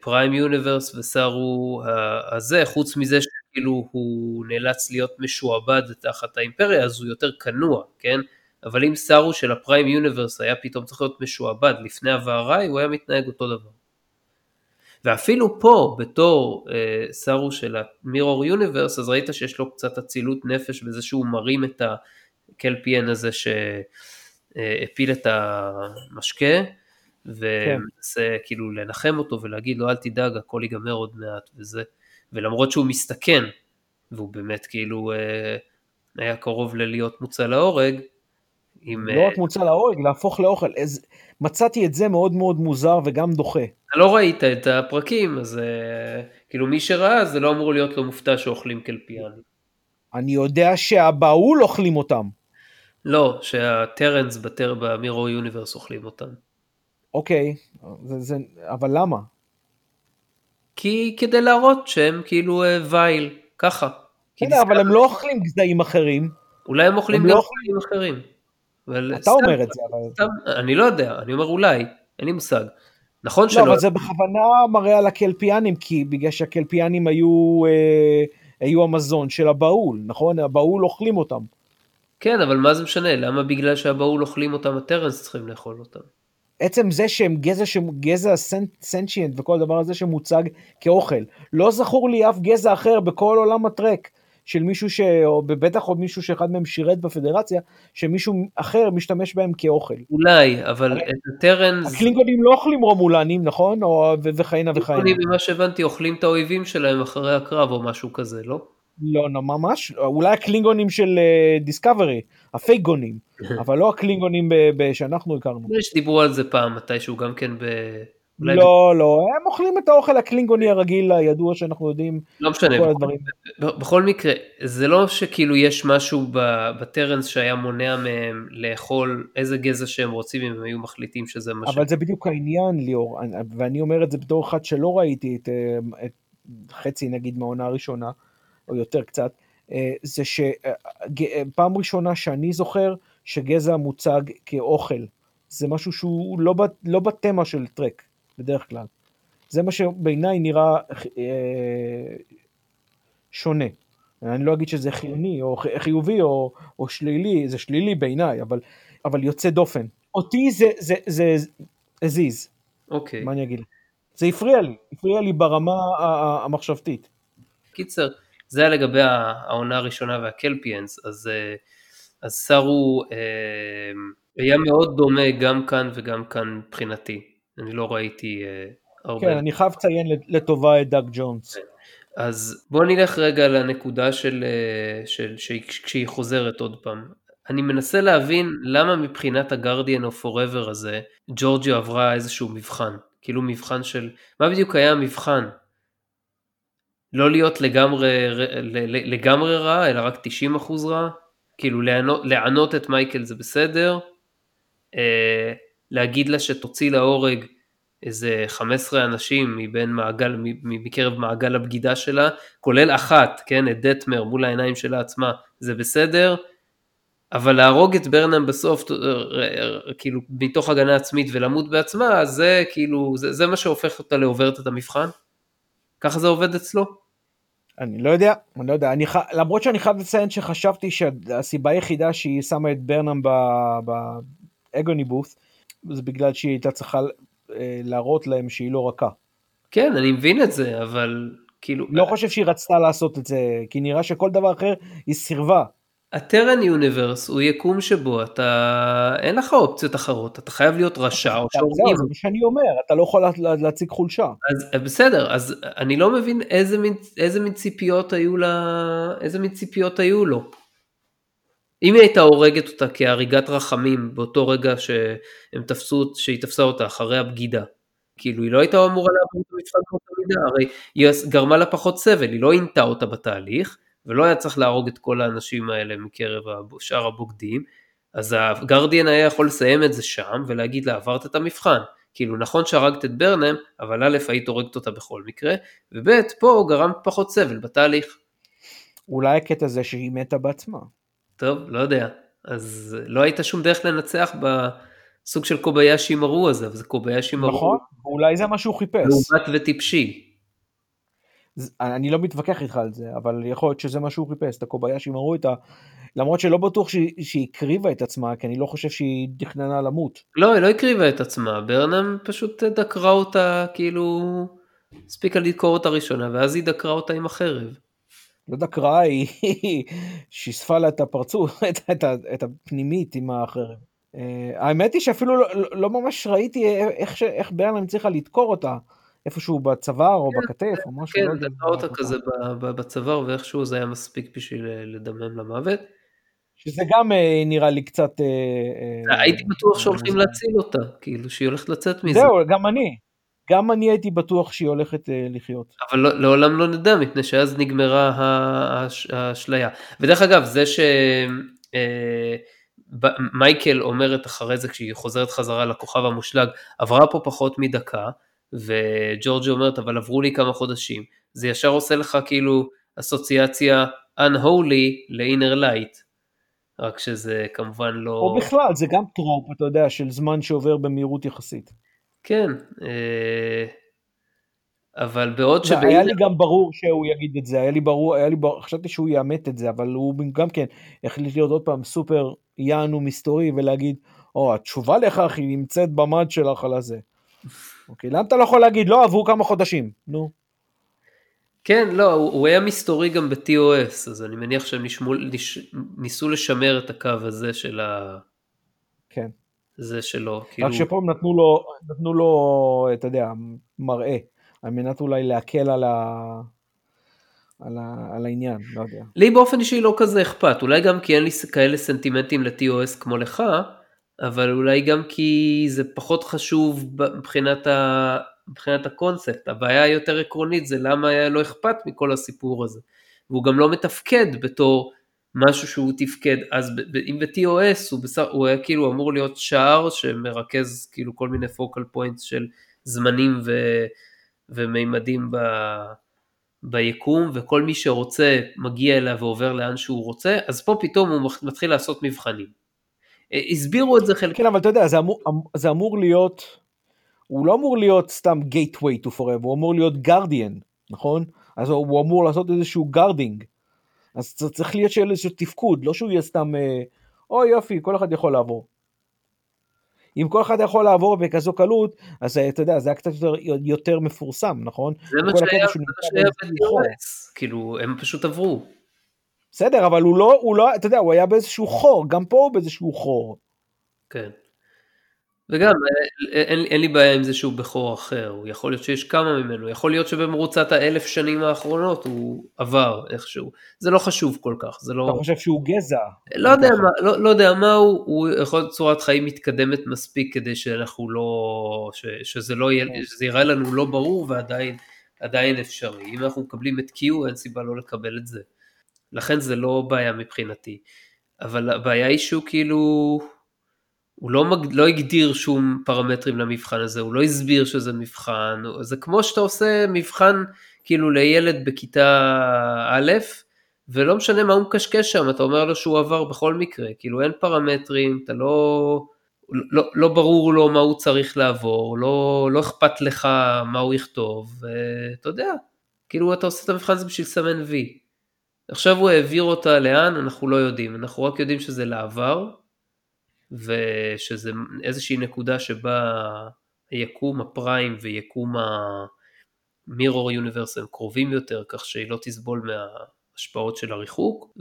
פריים יוניברס וסארו הזה, חוץ מזה שכאילו הוא נאלץ להיות משועבד תחת האימפריה אז הוא יותר כנוע, כן? אבל אם סארו של הפריים יוניברס היה פתאום צריך להיות משועבד לפני הווהראי הוא היה מתנהג אותו דבר. ואפילו פה בתור אה, סארו של המירור יוניברס אז ראית שיש לו קצת אצילות נפש בזה שהוא מרים את הקלפיאן הזה שהפיל את המשקה ומנסה כן. כאילו לנחם אותו ולהגיד לו אל תדאג הכל ייגמר עוד מעט וזה ולמרות שהוא מסתכן והוא באמת כאילו אה, היה קרוב ללהיות מוצא להורג.
עם, לא רק אה, מוצא להורג להפוך לאוכל אז מצאתי את זה מאוד מאוד מוזר וגם דוחה.
אתה לא ראית את הפרקים, אז uh, כאילו מי שראה זה לא אמור להיות לו מופתע שאוכלים קלפיאנים.
אני יודע שהבהול אוכלים אותם.
לא, שהטרנס בטר במירו יוניברס אוכלים אותם.
אוקיי, זה, זה, אבל למה?
כי כדי להראות שהם כאילו uh, וייל, ככה.
בסדר, אבל הם לא אוכלים גזעים אחרים.
אולי הם אוכלים גם לא גזעים אחרים.
אתה אומר את זה, אבל...
אני לא יודע, אני אומר אולי, אין לי מושג. נכון
לא,
שלא...
לא, אבל זה בכוונה מראה על הקלפיאנים, כי בגלל שהקלפיאנים היו, אה, היו המזון של הבהול, נכון? הבהול אוכלים אותם.
כן, אבל מה זה משנה? למה בגלל שהבהול אוכלים אותם הטרנס צריכים לאכול אותם?
עצם זה שהם גזע, גזע סנצ'יאנט וכל הדבר הזה שמוצג כאוכל. לא זכור לי אף גזע אחר בכל עולם הטרק של מישהו ש... או בטח עוד מישהו שאחד מהם שירת בפדרציה, שמישהו אחר משתמש בהם כאוכל.
אולי, אבל את הטרן...
הקלינגונים לא אוכלים רומולנים, נכון? או... וכהנה וכהנה.
הקלינגונים, ממה שהבנתי, אוכלים את האויבים שלהם אחרי הקרב או משהו כזה, לא?
לא, לא ממש, אולי הקלינגונים של דיסקאברי, uh, הפייגונים, אבל לא הקלינגונים שאנחנו הכרנו.
יש דיברו על זה פעם מתישהו גם כן ב...
לא, ב... לא, הם אוכלים את האוכל הקלינגוני הרגיל הידוע שאנחנו יודעים.
לא משנה, בכל. בכל מקרה, זה לא שכאילו יש משהו בטרנס שהיה מונע מהם לאכול איזה גזע שהם רוצים אם הם היו מחליטים שזה מה
ש... אבל זה בדיוק העניין ליאור, ואני אומר את זה בתור אחד שלא ראיתי את, אה, את חצי נגיד מהעונה הראשונה. או יותר קצת, זה שפעם ראשונה שאני זוכר שגזע מוצג כאוכל. זה משהו שהוא לא, לא בתמה של טרק, בדרך כלל. זה מה שבעיניי נראה אה, שונה. אני לא אגיד שזה חיוני או חיובי או, או שלילי, זה שלילי בעיניי, אבל, אבל יוצא דופן. אותי זה, זה, זה הזיז.
אוקיי.
מה אני אגיד? זה הפריע לי, הפריע לי ברמה המחשבתית.
קיצר, זה היה לגבי העונה הראשונה והקלפיאנס, אז, אה, אז סארו אה, היה מאוד דומה גם כאן וגם כאן מבחינתי, אני לא ראיתי אה, הרבה.
כן, אני חייב לציין לטובה את דאג ג'ונס. כן.
אז בוא נלך רגע לנקודה של, של, של כשהיא חוזרת עוד פעם. אני מנסה להבין למה מבחינת הגרדיאן או פוראבר הזה, ג'ורג'יו עברה איזשהו מבחן. כאילו מבחן של, מה בדיוק היה המבחן? לא להיות לגמרי, לגמרי רע, אלא רק 90% רע, כאילו לענות, לענות את מייקל זה בסדר, אה, להגיד לה שתוציא להורג איזה 15 אנשים מבין מעגל, מקרב מעגל הבגידה שלה, כולל אחת, כן, את דטמר מול העיניים שלה עצמה, זה בסדר, אבל להרוג את ברנם בסוף, כאילו, מתוך הגנה עצמית ולמות בעצמה, זה כאילו, זה, זה מה שהופך אותה לעוברת את המבחן? ככה זה עובד אצלו?
אני לא יודע, אני לא יודע, אני ח... למרות שאני חייב לציין שחשבתי שהסיבה היחידה שהיא שמה את ברנם באגוני בוף, זה בגלל שהיא הייתה צריכה אה, להראות להם שהיא לא רכה.
כן, אני מבין את זה, אבל כאילו...
לא חושב שהיא רצתה לעשות את זה, כי נראה שכל דבר אחר היא סירבה.
הטרן יוניברס הוא יקום שבו אתה, אין לך אופציות אחרות, אתה חייב להיות רשע או
שהורגים. זה מה שאני אומר, אתה לא יכול להציג חולשה.
אז אה, בסדר, אז אני לא מבין איזה מין, איזה מין ציפיות היו לה, איזה מין ציפיות היו לו. אם היא הייתה הורגת אותה כהריגת רחמים באותו רגע שהם תפסו, שהיא תפסה אותה אחרי הבגידה, כאילו היא לא הייתה אמורה לעבור את המבחן באותה מידה, הרי היא גרמה לה פחות סבל, היא לא עינתה אותה בתהליך. ולא היה צריך להרוג את כל האנשים האלה מקרב שאר הבוגדים, אז הגרדיאן היה יכול לסיים את זה שם ולהגיד לה עברת את המבחן. כאילו נכון שהרגת את ברנם, אבל א' היית הורגת אותה בכל מקרה, וב' פה גרם פחות סבל בתהליך.
אולי הקטע זה שהיא מתה בעצמה.
טוב, לא יודע. אז לא הייתה שום דרך לנצח בסוג של קוביישי מרו הזה, וזה קוביישי מרו.
נכון, אולי זה מה שהוא חיפש.
לעומת וטיפשי.
אני לא מתווכח איתך על זה, אבל יכול להיות שזה מה שהוא חיפש, את הקוביישי אמרו את ה... למרות שלא בטוח שהיא, שהיא הקריבה את עצמה, כי אני לא חושב שהיא תכננה למות.
לא, היא לא הקריבה את עצמה, ברנם פשוט דקרה אותה, כאילו, הספיקה לדקור אותה ראשונה, ואז היא דקרה אותה עם החרב.
לא דקרה, היא שיספה לה את הפרצוף, את, את, את הפנימית עם החרב. Uh, האמת היא שאפילו לא, לא, לא ממש ראיתי איך, איך ברנם הצליחה לדקור אותה. איפשהו בצוואר או כן, בכתף או משהו.
כן, לא דקה אותה כזה בצוואר ואיכשהו זה היה מספיק בשביל אה, לדמם למוות.
שזה גם אה, נראה לי קצת... אה,
הייתי בטוח שהולכים להציל אותה, כאילו שהיא הולכת לצאת מזה.
זהו, גם אני. גם אני הייתי בטוח שהיא הולכת לחיות.
אבל לא, לעולם לא נדע, מפני שאז נגמרה האשליה. ודרך אגב, זה ש... מייקל אומרת אחרי זה כשהיא חוזרת חזרה לכוכב המושלג, עברה פה פחות מדקה, וג'ורג'י אומרת אבל עברו לי כמה חודשים, זה ישר עושה לך כאילו אסוציאציה unholy ל-inner light, רק שזה כמובן לא...
או בכלל, זה גם טרופ, אתה יודע, של זמן שעובר במהירות יחסית.
כן, אה, אבל בעוד
ש... היה לי גם ברור שהוא יגיד את זה, היה לי ברור, היה לי ברור, חשבתי שהוא יאמת את זה, אבל הוא גם כן החליט להיות עוד פעם סופר יענו מסתורי ולהגיד, או, התשובה לכך היא נמצאת במד שלך על הזה. אוקיי, למה אתה לא יכול להגיד, לא, עברו כמה חודשים, נו.
כן, לא, הוא, הוא היה מסתורי גם ב-TOS, אז אני מניח שהם נשמו, נש, ניסו לשמר את הקו הזה של ה...
כן.
זה שלו,
כאילו... רק שפה הם נתנו לו, נתנו לו, אתה יודע, מראה, על מנת אולי להקל על, ה... על, ה... על העניין, לא יודע.
לי באופן אישי לא כזה אכפת, אולי גם כי אין לי כאלה סנטימנטים ל-TOS כמו לך, אבל אולי גם כי זה פחות חשוב מבחינת, ה... מבחינת הקונספט, הבעיה היותר עקרונית זה למה היה לו אכפת מכל הסיפור הזה. והוא גם לא מתפקד בתור משהו שהוא תפקד, אז אם ב-TOS הוא, בסך, הוא היה כאילו אמור להיות שער שמרכז כאילו כל מיני פוקל פוינטס של זמנים ו, ומימדים ב, ביקום, וכל מי שרוצה מגיע אליו ועובר לאן שהוא רוצה, אז פה פתאום הוא מתחיל לעשות מבחנים. אה, הסבירו את זה חלק...
כן, אבל אתה יודע, זה אמור, זה אמור להיות, הוא לא אמור להיות סתם gateway to forever, הוא אמור להיות guardian, נכון? אז הוא אמור לעשות איזשהו guarding. אז צריך להיות שיהיה איזשהו תפקוד, לא שהוא יהיה סתם, אה, אוי יופי, כל אחד יכול לעבור. אם כל אחד יכול לעבור בכזו קלות, אז אה, אתה יודע, זה היה קצת יותר, יותר מפורסם, נכון?
זה מה שהיה ב-DRS, כאילו, הם פשוט עברו.
בסדר, אבל הוא לא, הוא לא, אתה יודע, הוא היה באיזשהו חור, גם פה הוא באיזשהו חור.
כן. וגם אה, אין, אין לי בעיה עם זה שהוא בכור אחר, הוא יכול להיות שיש כמה ממנו, יכול להיות שבמרוצת האלף שנים האחרונות הוא עבר איכשהו, זה לא חשוב כל כך, זה לא...
אתה חושב שהוא גזע?
לא יודע מה, לא, לא יודע מה הוא, הוא יכול להיות צורת חיים מתקדמת מספיק כדי שאנחנו לא, ש, שזה לא יהיה, כן. שזה יראה לנו לא ברור ועדיין עדיין אפשרי, אם אנחנו מקבלים את Q אין סיבה לא לקבל את זה, לכן זה לא בעיה מבחינתי, אבל הבעיה היא שהוא כאילו... הוא לא, מג... לא הגדיר שום פרמטרים למבחן הזה, הוא לא הסביר שזה מבחן, זה כמו שאתה עושה מבחן כאילו לילד בכיתה א', ולא משנה מה הוא מקשקש שם, אתה אומר לו שהוא עבר בכל מקרה, כאילו אין פרמטרים, אתה לא, לא, לא ברור לו מה הוא צריך לעבור, לא, לא אכפת לך מה הוא יכתוב, ואתה יודע, כאילו אתה עושה את המבחן הזה בשביל לסמן וי. עכשיו הוא העביר אותה לאן, אנחנו לא יודעים, אנחנו רק יודעים שזה לעבר, ושזה איזושהי נקודה שבה היקום הפריים ויקום המירור יוניברס הם קרובים יותר, כך שהיא לא תסבול מההשפעות של הריחוק,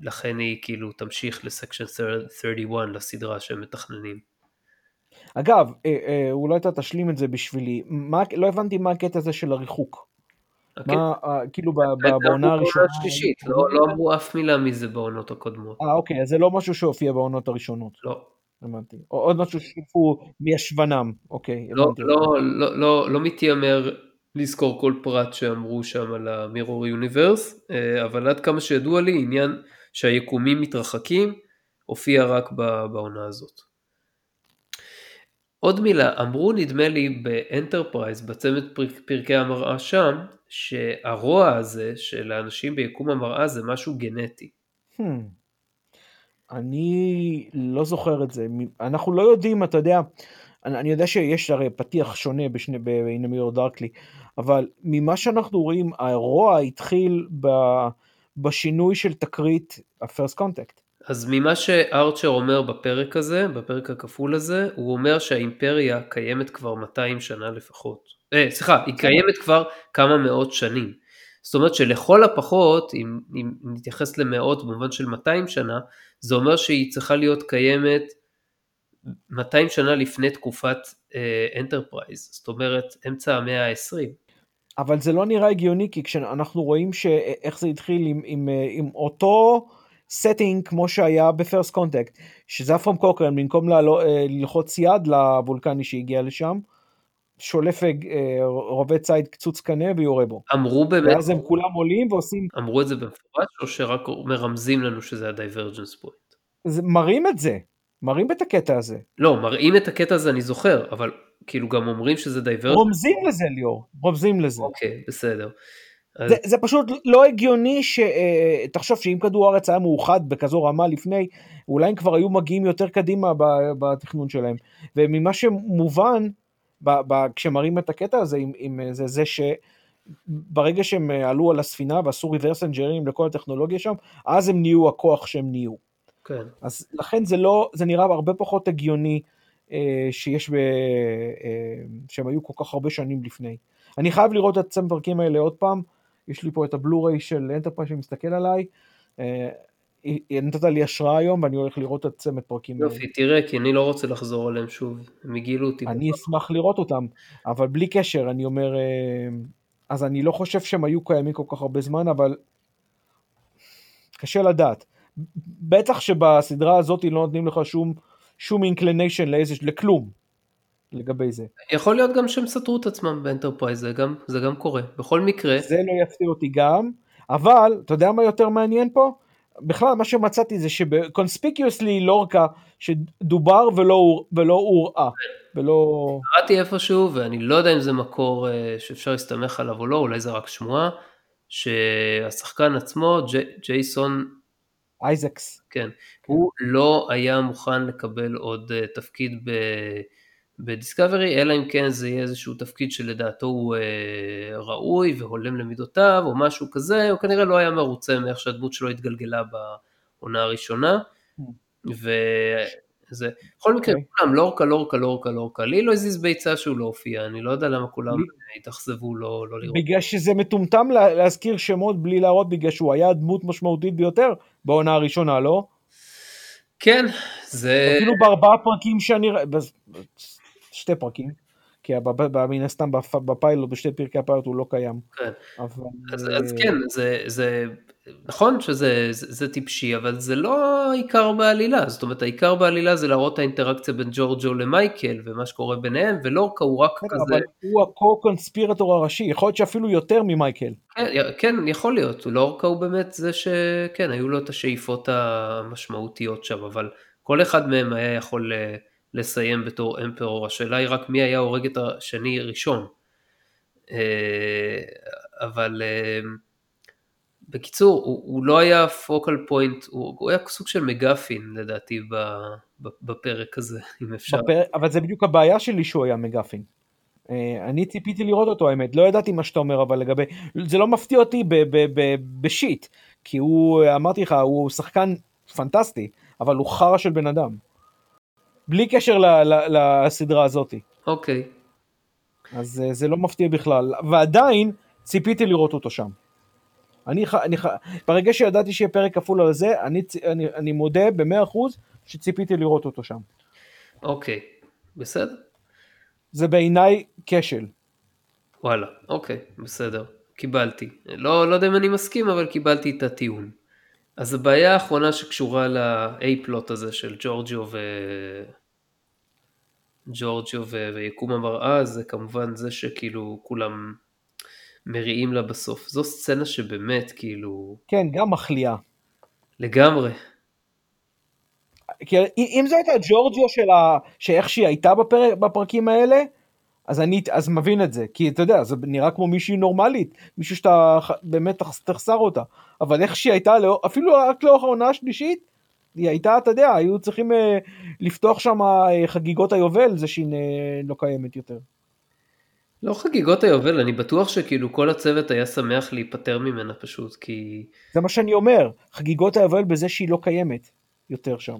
ולכן היא כאילו תמשיך לסקשן 31 לסדרה שהם מתכננים.
אגב, אה, אה, אולי אתה תשלים את זה בשבילי, מה, לא הבנתי מה הקטע הזה של הריחוק.
אוקיי. מה, אה, כאילו בעונה הראשונה... השלישית, לא, לא אמרו אף מילה מזה בעונות הקודמות.
אה, אוקיי, אז זה לא משהו שהופיע בעונות הראשונות.
לא.
הבנתי. עוד משהו ששיתפו מישבנם, אוקיי.
לא, לא, לא, לא, מתיימר לזכור כל פרט שאמרו שם על ה mirror universe, אה, אבל עד כמה שידוע לי, עניין שהיקומים מתרחקים, הופיע רק בעונה הזאת. עוד מילה, אמרו נדמה לי באנטרפרייז, בצמד פרקי המראה שם, שהרוע הזה של האנשים ביקום המראה זה משהו גנטי. Hmm.
אני לא זוכר את זה. אנחנו לא יודעים, אתה יודע, אני, אני יודע שיש הרי פתיח שונה בשני, ב-In אבל ממה שאנחנו רואים, הרוע התחיל ב, בשינוי של תקרית ה-first contact.
אז ממה שארצ'ר אומר בפרק הזה, בפרק הכפול הזה, הוא אומר שהאימפריה קיימת כבר 200 שנה לפחות. אה, סליחה, היא קיימת כבר כמה מאות שנים. זאת אומרת שלכל הפחות, אם, אם נתייחס למאות במובן של 200 שנה, זה אומר שהיא צריכה להיות קיימת 200 שנה לפני תקופת אנטרפרייז, uh, זאת אומרת אמצע המאה ה-20.
אבל זה לא נראה הגיוני, כי כשאנחנו רואים שאיך זה התחיל עם, עם, עם אותו... setting כמו שהיה ב First Contact, שזה זפרם קוקרן במקום אה, ללחוץ יד לוולקני שהגיע לשם, שולף אה, רובה ציד קצוץ קנה ויורה בו.
אמרו באמת...
ואז הם כולם עולים ועושים...
אמרו את זה במפורש או שרק מרמזים לנו שזה ה divergence point?
מראים את זה, מראים את הקטע הזה.
לא, מראים את הקטע הזה אני זוכר, אבל כאילו גם אומרים שזה divergence.
רומזים לזה ליאור, רומזים לזה.
אוקיי, בסדר.
זה, זה פשוט לא הגיוני שתחשוב אה, שאם כדור הארץ היה מאוחד בכזו רמה לפני, אולי הם כבר היו מגיעים יותר קדימה בתכנון שלהם. וממה שמובן, ב, ב, כשמראים את הקטע הזה, עם, עם זה, זה שברגע שהם עלו על הספינה ועשו reverse engineering לכל הטכנולוגיה שם, אז הם נהיו הכוח שהם נהיו.
כן.
אז לכן זה לא, זה נראה הרבה פחות הגיוני אה, שיש, ב, אה, שהם היו כל כך הרבה שנים לפני. אני חייב לראות את פרקים האלה עוד פעם, יש לי פה את הבלו-ריי של אנטרפרייז שמסתכל עליי, אה, נתת לי השראה היום ואני הולך לראות את צמד פרקים
יופי, תראה, כי אני לא רוצה לחזור עליהם שוב, הם הגעילו אותי.
אני אשמח לראות אותם, אבל בלי קשר, אני אומר, אה, אז אני לא חושב שהם היו קיימים כל כך הרבה זמן, אבל קשה לדעת. בטח שבסדרה הזאת לא נותנים לך שום, שום inclination לאיזה, לכלום לגבי זה.
יכול להיות גם שהם סתרו את עצמם באנטרפרייז, זה גם, זה גם קורה. בכל מקרה...
זה לא יפתיע אותי גם, אבל אתה יודע מה יותר מעניין פה? בכלל מה שמצאתי זה שבקונספיקיוסלי לורקה שדובר ולא, ולא הוראה. ולא...
קראתי איפשהו ואני לא יודע אם זה מקור אה, שאפשר להסתמך עליו או לא, אולי זה רק שמועה, שהשחקן עצמו, ג'י, ג'ייסון
אייזקס,
כן, הוא לא היה מוכן לקבל עוד אה, תפקיד ב... בדיסקאברי, אלא אם כן זה יהיה איזשהו תפקיד שלדעתו הוא אה, ראוי והולם למידותיו או משהו כזה, הוא כנראה לא היה מרוצה מאיך שהדמות שלו התגלגלה בעונה הראשונה. Mm. וזה, בכל מקרה, okay. אוקיי. כולם לורקה, לורקה, לורקה, לורקה, לי לא הזיז ביצה שהוא לא הופיע, אני לא יודע למה כולם התאכזבו לא, לא לראות.
בגלל שזה מטומטם להזכיר שמות בלי להראות, בגלל שהוא היה דמות משמעותית ביותר בעונה הראשונה, לא?
כן, זה...
אפילו בארבעה פרקים שאני... שתי פרקים, כי מן הסתם בפיילוט, בשתי פרקי הפיילוט הוא לא קיים.
כן. אבל... אז, אז כן, זה, זה נכון שזה זה, זה טיפשי, אבל זה לא העיקר בעלילה, זאת אומרת העיקר בעלילה זה להראות את האינטראקציה בין ג'ורג'ו למייקל ומה שקורה ביניהם, ולורקה הוא רק כן, כזה...
אבל הוא הקו-קונספירטור הראשי, יכול להיות שאפילו יותר ממייקל.
כן, כן, יכול להיות, לורקה הוא באמת זה שכן, היו לו את השאיפות המשמעותיות שם, אבל כל אחד מהם היה יכול... לסיים בתור אמפרור, השאלה היא רק מי היה הורג את השני ראשון. אה, אבל אה, בקיצור, הוא, הוא לא היה פוקל פוינט, הוא, הוא היה סוג של מגפין לדעתי בפרק הזה, אם אפשר. בפרק,
אבל זה בדיוק הבעיה שלי שהוא היה מגפין. אה, אני ציפיתי לראות אותו האמת, לא ידעתי מה שאתה אומר אבל לגבי, זה לא מפתיע אותי בשיט, כי הוא, אמרתי לך, הוא שחקן פנטסטי, אבל הוא חרא של בן אדם. בלי קשר ל, ל, לסדרה הזאתי.
אוקיי.
אז אה, זה לא מפתיע בכלל, ועדיין ציפיתי לראות אותו שם. אני, אני, ברגע שידעתי שיהיה פרק כפול על זה, אני, אני, אני מודה במאה אחוז שציפיתי לראות אותו שם.
אוקיי, בסדר.
זה בעיניי כשל.
וואלה, אוקיי, בסדר, קיבלתי. לא, לא יודע אם אני מסכים, אבל קיבלתי את הטיעון. אז הבעיה האחרונה שקשורה ל-A פלוט הזה של ג'ורג'יו ו... ג'ורג'יו ו... ויקום המראה זה כמובן זה שכאילו כולם מריעים לה בסוף. זו סצנה שבאמת כאילו...
כן, גם מחליאה.
לגמרי.
כי אם זו הייתה ג'ורג'יו של ה... שאיך שהיא הייתה בפרק, בפרקים האלה, אז אני אז מבין את זה, כי אתה יודע, זה נראה כמו מישהי נורמלית, מישהו שאתה באמת תחסר אותה, אבל איך שהיא הייתה, אפילו רק לאורך העונה השלישית, היא הייתה, אתה יודע, היו צריכים אה, לפתוח שם אה, חגיגות היובל, זה שהיא אה, לא קיימת יותר.
לא חגיגות היובל, אני בטוח שכאילו כל הצוות היה שמח להיפטר ממנה פשוט, כי...
זה מה שאני אומר, חגיגות היובל בזה שהיא לא קיימת יותר שם.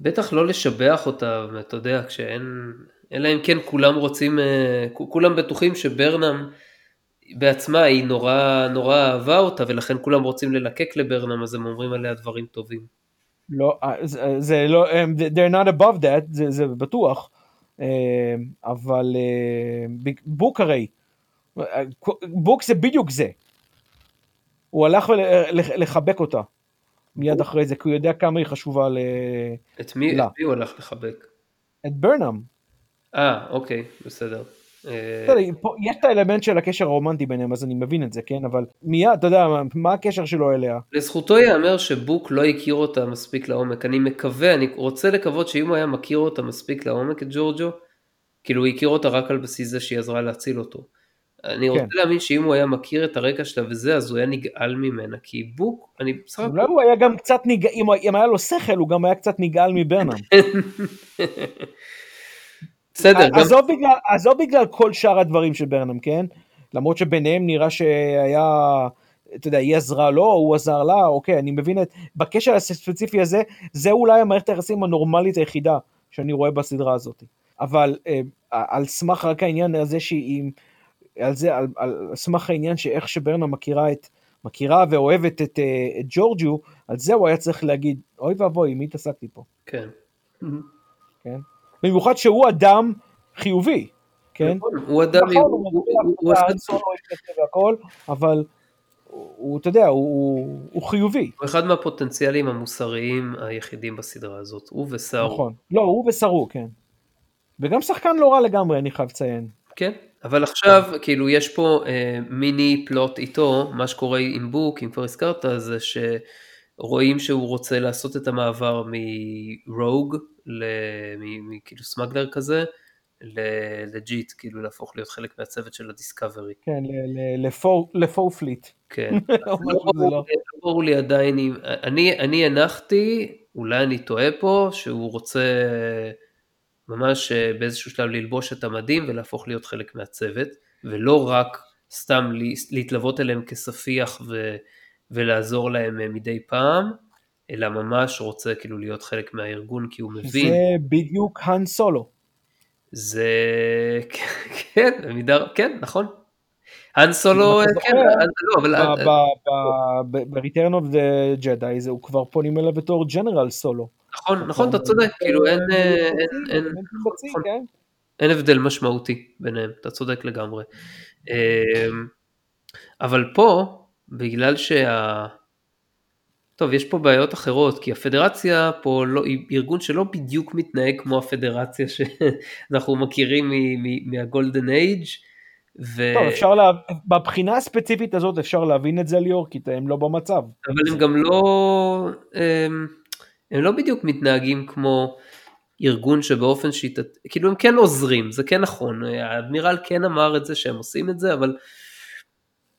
בטח לא לשבח אותה, אתה יודע, כשאין... אלא אם כן כולם רוצים, אה, כולם בטוחים שברנם בעצמה היא נורא נורא אהבה אותה ולכן כולם רוצים ללקק לברנם אז הם אומרים עליה דברים טובים.
לא, אה, זה, לא, they're not above that, זה, זה בטוח, אה, אבל בוק הרי, בוק זה בדיוק זה, הוא הלך לחבק אותה מיד אחרי זה, כי הוא יודע כמה היא חשובה ל...
את מי, לה. את מי הוא הלך לחבק?
את ברנם.
אה, אוקיי, בסדר.
יש את האלמנט של הקשר הרומנטי ביניהם, אז אני מבין את זה, כן? אבל מיד, אתה יודע, מה הקשר שלו אליה?
לזכותו ייאמר שבוק לא הכיר אותה מספיק לעומק. אני מקווה, אני רוצה לקוות שאם הוא היה מכיר אותה מספיק לעומק, את ג'ורג'ו, כאילו הוא הכיר אותה רק על בסיס זה שהיא עזרה להציל אותו. אני רוצה כן. להאמין שאם הוא היה מכיר את הרקע שלה וזה, אז הוא היה נגעל ממנה, כי בוק, אני בסך
הכל... אולי הוא היה גם קצת נגעל, אם היה לו שכל, הוא גם היה קצת נגעל מברנם. בסדר. עזוב, גם... בגלל, עזוב בגלל כל שאר הדברים של ברנם, כן? למרות שביניהם נראה שהיה אתה יודע, היא עזרה לו, הוא עזר לה, אוקיי, אני מבין את, בקשר הספציפי הזה, זה אולי המערכת היחסים הנורמלית היחידה שאני רואה בסדרה הזאת. אבל אה, על סמך רק העניין הזה שהיא, על זה, על, על סמך העניין שאיך שברנה מכירה את, מכירה ואוהבת את, אה, את ג'ורג'יו, על זה הוא היה צריך להגיד, אוי ואבוי, מי התעסקתי פה?
כן.
כן? במיוחד שהוא אדם חיובי, כן?
נכון, הוא אדם,
נכון,
הוא-
על והכל, אבל הוא, אתה יודע, הוא, חיובי.
הוא אחד מהפוטנציאלים המוסריים היחידים בסדרה הזאת, הוא וסארו.
נכון. לא, הוא ושרו, כן. וגם שחקן לא רע לגמרי, אני חייב לציין.
כן, אבל עכשיו כאילו יש פה אה, מיני פלוט איתו, מה שקורה עם בוק, אם כבר הזכרת, זה שרואים שהוא רוצה לעשות את המעבר מרוג, כאילו smuggler כזה, legit, כאילו להפוך להיות חלק מהצוות של הדיסקאברי.
כן, לפור- פליט.
כן. לא ברור-
לא.
לא לי עדיין אני הנחתי, אולי אני טועה פה, שהוא רוצה ממש אה, באיזשהו שלב ללבוש את המדים ולהפוך להיות חלק מהצוות, ולא רק סתם לה- להתלוות אליהם כספיח ו, ולעזור להם אה, מדי פעם, אלא ממש רוצה כאילו להיות חלק מהארגון כי הוא מבין.
זה בדיוק האן סולו.
זה... כן, במידה... כן, נכון. האן סולו,
אם אתה
כן, לא, אבל...
ב-return of the Jedi הוא כבר פונים אליו בתור ג'נרל סולו.
נכון, נכון, אתה צודק, כאילו אין, אה, אין,
בצי, כן?
אין הבדל משמעותי ביניהם, אתה צודק לגמרי. אמ, אבל פה, בגלל שה... טוב, יש פה בעיות אחרות, כי הפדרציה פה לא, היא ארגון שלא בדיוק מתנהג כמו הפדרציה שאנחנו מכירים מהגולדן אייג' ו...
טוב, אפשר לה... בבחינה הספציפית הזאת אפשר להבין את זה ליאור, כי הם לא במצב.
אבל הם גם לא, הם, הם לא בדיוק מתנהגים כמו ארגון שבאופן שיטת, כאילו הם כן עוזרים, זה כן נכון, האדמירל כן אמר את זה שהם עושים את זה, אבל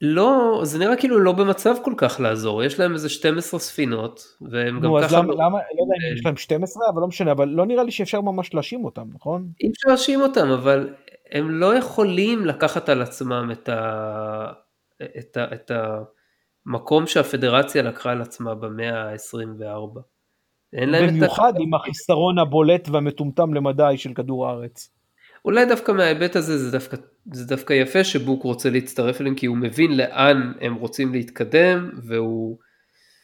לא, זה נראה כאילו לא במצב כל כך לעזור, יש להם איזה 12 ספינות, והם גם
נו, אז
ככה,
למה, למה, לא יודע אם יש להם 12, אבל לא משנה, אבל לא נראה לי שאפשר ממש להאשים אותם, נכון?
אי אפשר להאשים אותם, אבל הם לא יכולים לקחת על עצמם את, ה, את, ה, את המקום שהפדרציה לקחה על עצמה במאה ה-24. אין להם את.
במיוחד עם החיסרון הבולט והמטומטם למדי של כדור הארץ.
אולי דווקא מההיבט הזה זה דווקא, זה דווקא יפה שבוק רוצה להצטרף אליהם כי הוא מבין לאן הם רוצים להתקדם והוא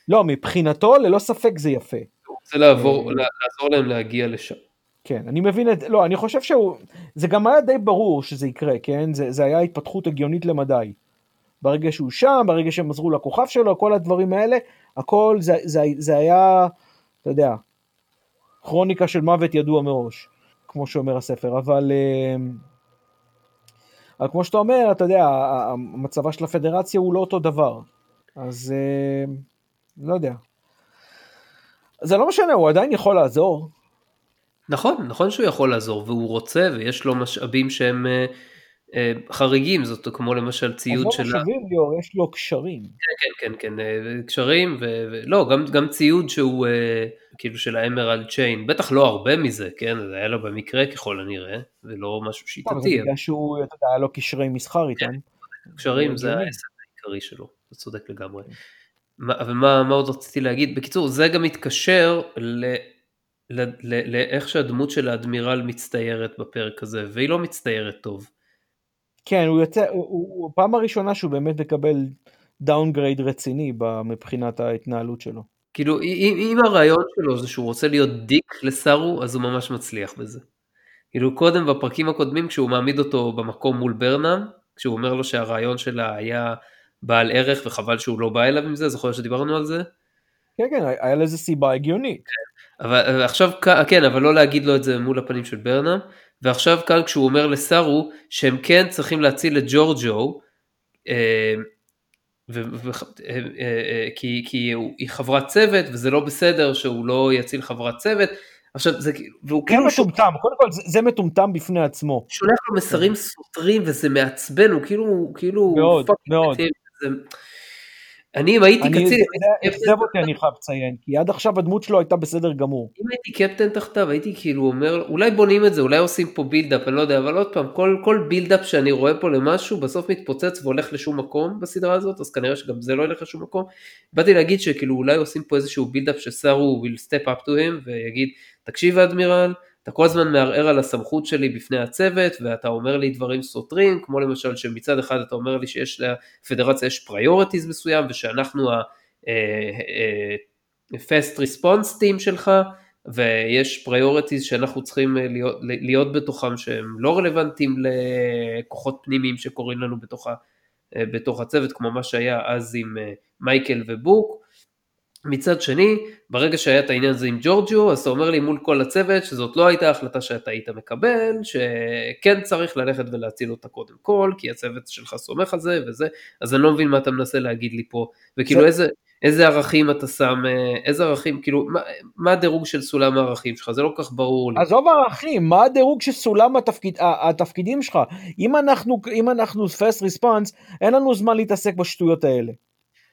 לא, מבחינתו ללא ספק זה יפה.
רוצה לעבור, לעזור להם להגיע לשם.
כן, אני מבין את, לא, אני חושב שהוא, זה גם היה די ברור שזה יקרה, כן? זה, זה היה התפתחות הגיונית למדי. ברגע שהוא שם, ברגע שהם עזרו לכוכב שלו, כל הדברים האלה, הכל, זה, זה, זה היה, אתה יודע, כרוניקה של מוות ידוע מראש, כמו שאומר הספר, אבל, אה, אבל כמו שאתה אומר, אתה יודע, מצבה של הפדרציה הוא לא אותו דבר, אז אה, לא יודע. זה לא משנה, הוא עדיין יכול לעזור.
נכון, נכון שהוא יכול לעזור והוא רוצה ויש לו משאבים שהם אה, חריגים, זאת כמו למשל ציוד
של... עזוב משאבים ליאור, יש לו קשרים.
כן, כן, כן, אה, קשרים, ולא, גם, גם ציוד שהוא אה, כאילו של האמרלד צ'יין, בטח לא הרבה מזה, כן, זה היה לו במקרה ככל הנראה, ולא משהו שיטתי.
זה בגלל שהוא, אתה יודע, היה לו קשרי מסחר איתם.
קשרים זה העסק העיקרי שלו, אתה צודק לגמרי. אבל מה, מה עוד רציתי להגיד? בקיצור, זה גם מתקשר ל... לאיך שהדמות של האדמירל מצטיירת בפרק הזה, והיא לא מצטיירת טוב.
כן, הוא יוצא, הוא, הוא פעם הראשונה שהוא באמת מקבל downgrade רציני מבחינת ההתנהלות שלו.
כאילו, אם, אם הרעיון שלו זה שהוא רוצה להיות dick לסארו, אז הוא ממש מצליח בזה. כאילו, קודם בפרקים הקודמים, כשהוא מעמיד אותו במקום מול ברנהם, כשהוא אומר לו שהרעיון שלה היה בעל ערך וחבל שהוא לא בא אליו עם זה, זוכר שדיברנו על זה?
כן, כן, היה לזה סיבה הגיונית.
אבל עכשיו, כן, אבל לא להגיד לו את זה מול הפנים של ברנהם, ועכשיו כאן כשהוא אומר לסארו שהם כן צריכים להציל את ג'ורג'ו, אה, ו- ו- אה, אה, כי, כי היא חברת צוות וזה לא בסדר שהוא לא יציל חברת צוות. עכשיו זה והוא
כאילו מטומטם, קודם כל זה, זה מטומטם בפני עצמו.
שולח לו מסרים סותרים וזה מעצבן, הוא כאילו, כאילו,
מאוד, מאוד.
זה, אני אם הייתי
אני,
קצין, הייתי
אכזב אותי אני חייב לציין, כי עד עכשיו הדמות שלו הייתה בסדר גמור.
אם הייתי קפטן תחתיו הייתי כאילו אומר אולי בונים את זה אולי עושים פה buildup אני לא יודע אבל עוד פעם כל, כל buildup שאני רואה פה למשהו בסוף מתפוצץ והולך לשום מקום בסדרה הזאת אז כנראה שגם זה לא ילך לשום מקום. באתי להגיד שכאילו אולי עושים פה איזשהו buildup שסארו will step up to him ויגיד תקשיב אדמירל אתה כל הזמן מערער על הסמכות שלי בפני הצוות ואתה אומר לי דברים סותרים כמו למשל שמצד אחד אתה אומר לי שיש לפדרציה יש priorities מסוים ושאנחנו ה... אה, אה, response team שלך ויש פריורטיז שאנחנו צריכים אה, להיות, להיות בתוכם שהם לא רלוונטיים לכוחות פנימיים שקורים לנו בתוך, ה, בתוך הצוות כמו מה שהיה אז עם מייקל ובוק. מצד שני, ברגע שהיה את העניין הזה עם ג'ורג'יו, אז אתה אומר לי מול כל הצוות שזאת לא הייתה החלטה שאתה היית מקבל, שכן צריך ללכת ולהציל אותה קודם כל, כי הצוות שלך סומך על זה וזה, אז אני לא מבין מה אתה מנסה להגיד לי פה, וכאילו זה... איזה, איזה ערכים אתה שם, אה, איזה ערכים, כאילו, מה, מה הדירוג של סולם הערכים שלך? זה לא כל כך ברור לי.
עזוב ערכים, מה הדירוג של סולם התפקיד, התפקידים שלך? אם אנחנו, אם אנחנו first response, אין לנו זמן להתעסק בשטויות האלה.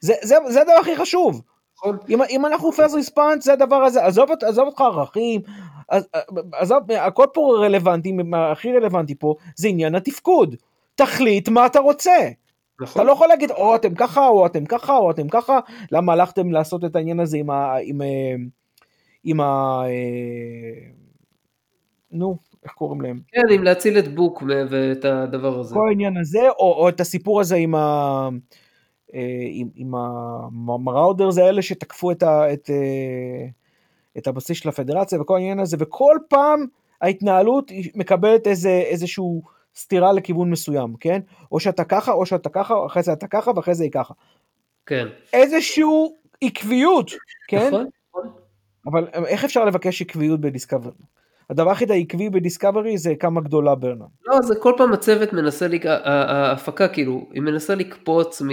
זה, זה, זה הדבר הכי חשוב. נכון. אם, אם אנחנו first response זה הדבר הזה, עזוב, עזוב אותך ערכים, עזוב, הכל פה רלוונטי, הכי רלוונטי פה זה עניין התפקוד. תחליט מה אתה רוצה. נכון. אתה לא יכול להגיד או אתם ככה או אתם ככה או אתם ככה, למה הלכתם לעשות את העניין הזה עם ה... עם, אה, עם ה... אה, נו, איך קוראים להם?
כן, עם להציל את בוק ואת הדבר הזה.
כל העניין הזה, או, או את הסיפור הזה עם ה... אה, עם, עם המראודרס האלה שתקפו את, ה, את, את הבסיס של הפדרציה וכל העניין הזה, וכל פעם ההתנהלות מקבלת איזה, איזשהו סתירה לכיוון מסוים, כן? או שאתה ככה, או שאתה ככה, אחרי זה אתה ככה, ואחרי זה היא ככה.
כן.
איזשהו עקביות, כן?
נכון.
אבל איך אפשר לבקש עקביות בדיסקאברי? הדבר הכי עקבי בדיסקאברי זה כמה גדולה ברנר.
לא, זה כל פעם הצוות מנסה, לק... ההפקה כאילו, היא מנסה לקפוץ מ...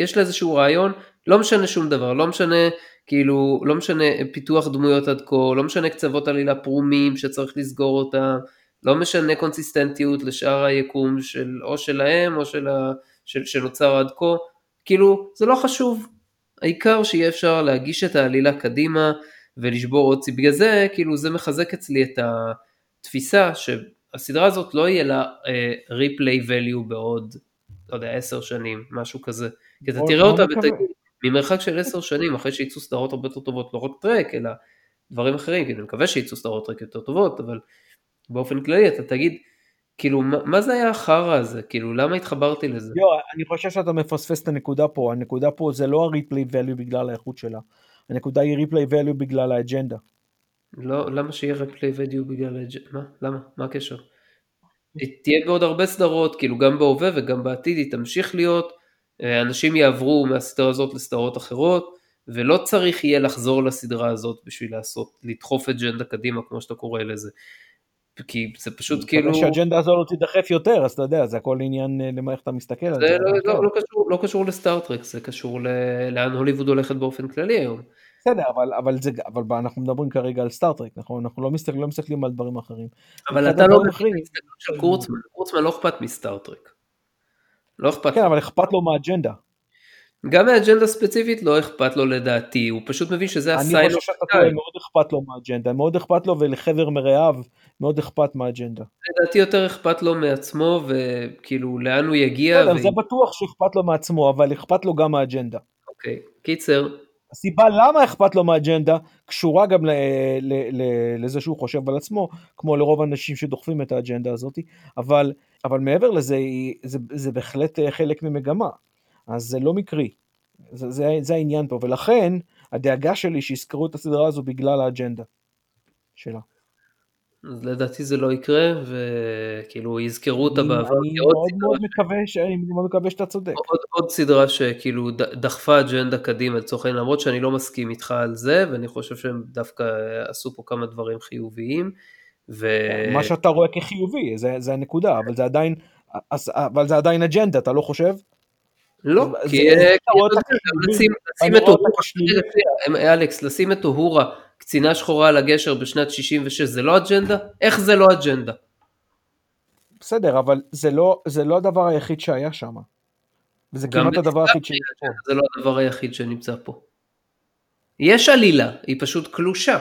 יש לה איזשהו רעיון, לא משנה שום דבר, לא משנה כאילו, לא משנה פיתוח דמויות עד כה, לא משנה קצוות עלילה פרומים שצריך לסגור אותם, לא משנה קונסיסטנטיות לשאר היקום של או שלהם או של ה, של, שנוצר עד כה, כאילו זה לא חשוב, העיקר שיהיה אפשר להגיש את העלילה קדימה ולשבור עוד צי, בגלל זה כאילו זה מחזק אצלי את התפיסה שהסדרה הזאת לא יהיה לה ריפליי uh, value בעוד, לא יודע, עשר שנים, משהו כזה, כי אתה תראה אותה ותגיד, ממרחק של עשר שנים אחרי שיצאו סדרות הרבה יותר טובות, לא רק טרק אלא דברים אחרים, כי אני מקווה שיצאו סדרות טרק יותר טובות, אבל באופן כללי אתה תגיד, כאילו מה, מה זה היה החרא הזה, כאילו למה התחברתי לזה?
יו, אני חושב שאתה מפספס את הנקודה פה, הנקודה פה זה לא ה-replay value בגלל האיכות שלה, הנקודה היא replay value בגלל האג'נדה.
לא, למה שיהיה replay value בגלל האג'נדה? מה? למה? מה הקשר? תהיה בעוד הרבה סדרות, כאילו גם בהווה וגם בעתיד היא תמשיך להיות, אנשים יעברו מהסדרה הזאת לסדרות אחרות, ולא צריך יהיה לחזור לסדרה הזאת בשביל לעשות, לדחוף אג'נדה קדימה כמו שאתה קורא לזה. כי זה פשוט כאילו...
אני שהאג'נדה הזו לא תידחף יותר, אז אתה יודע, זה הכל עניין אה, למה איך אתה מסתכל על
זה. זה לא, לא, לא, קשור, לא קשור לסטארט-טרק, זה קשור ל... לאן הוליווד הולכת באופן כללי היום.
בסדר, אבל, אבל, זה, אבל אנחנו מדברים כרגע על סטארט-טרק, נכון? אנחנו לא מסתכלים, לא מסתכלים על דברים אחרים.
אבל אתה לא מבין את של קורצמן, קורצמן לא אכפת מסטארט-טרק. לא אכפת.
כן, אבל אכפת לו מהאג'נדה.
גם מהאג'נדה ספציפית לא אכפת לו לדעתי, הוא פשוט מבין שזה הסיין.
אני חושב שאתה טועה, מאוד אכפת לו מהאג'נדה, מאוד אכפת לו ולחבר מרעיו מאוד אכפת מהאג'נדה.
לדעתי יותר אכפת לו מעצמו וכאילו לאן הוא יגיע.
בסדר, ו... זה בטוח שאכפת לו מעצמו, אבל אכפת לו גם מהאג'נדה.
אוקיי, קיצר.
הסיבה למה אכפת לו מהאג'נדה קשורה גם ל, ל, ל, לזה שהוא חושב על עצמו, כמו לרוב האנשים שדוחפים את האג'נדה הזאת, אבל, אבל מעבר לזה, זה, זה בהחלט חלק ממגמה. אז זה לא מקרי, זה, זה, זה העניין פה, ולכן הדאגה שלי שיזכרו את הסדרה הזו בגלל האג'נדה שלה.
אז לדעתי זה לא יקרה, וכאילו יזכרו אותה בעבר.
אני מאוד מאוד מקווה, אני מאוד מקווה שאתה צודק.
עוד, עוד סדרה שכאילו דחפה אג'נדה קדימה לצורך העניין, למרות שאני לא מסכים איתך על זה, ואני חושב שהם דווקא עשו פה כמה דברים חיוביים. ו...
מה שאתה רואה כחיובי, זה, זה הנקודה, אבל זה עדיין, אבל זה עדיין אג'נדה, אתה לא חושב?
לא, כי לשים את אוהורה, אלכס, לשים את אוהורה, קצינה שחורה על הגשר בשנת 66, זה לא אג'נדה? איך זה לא אג'נדה?
בסדר, אבל זה לא, זה לא הדבר היחיד שהיה שם. וזה כמעט הדבר היחיד שנמצא פה.
זה לא הדבר היחיד שנמצא פה. יש עלילה, היא פשוט קלושה.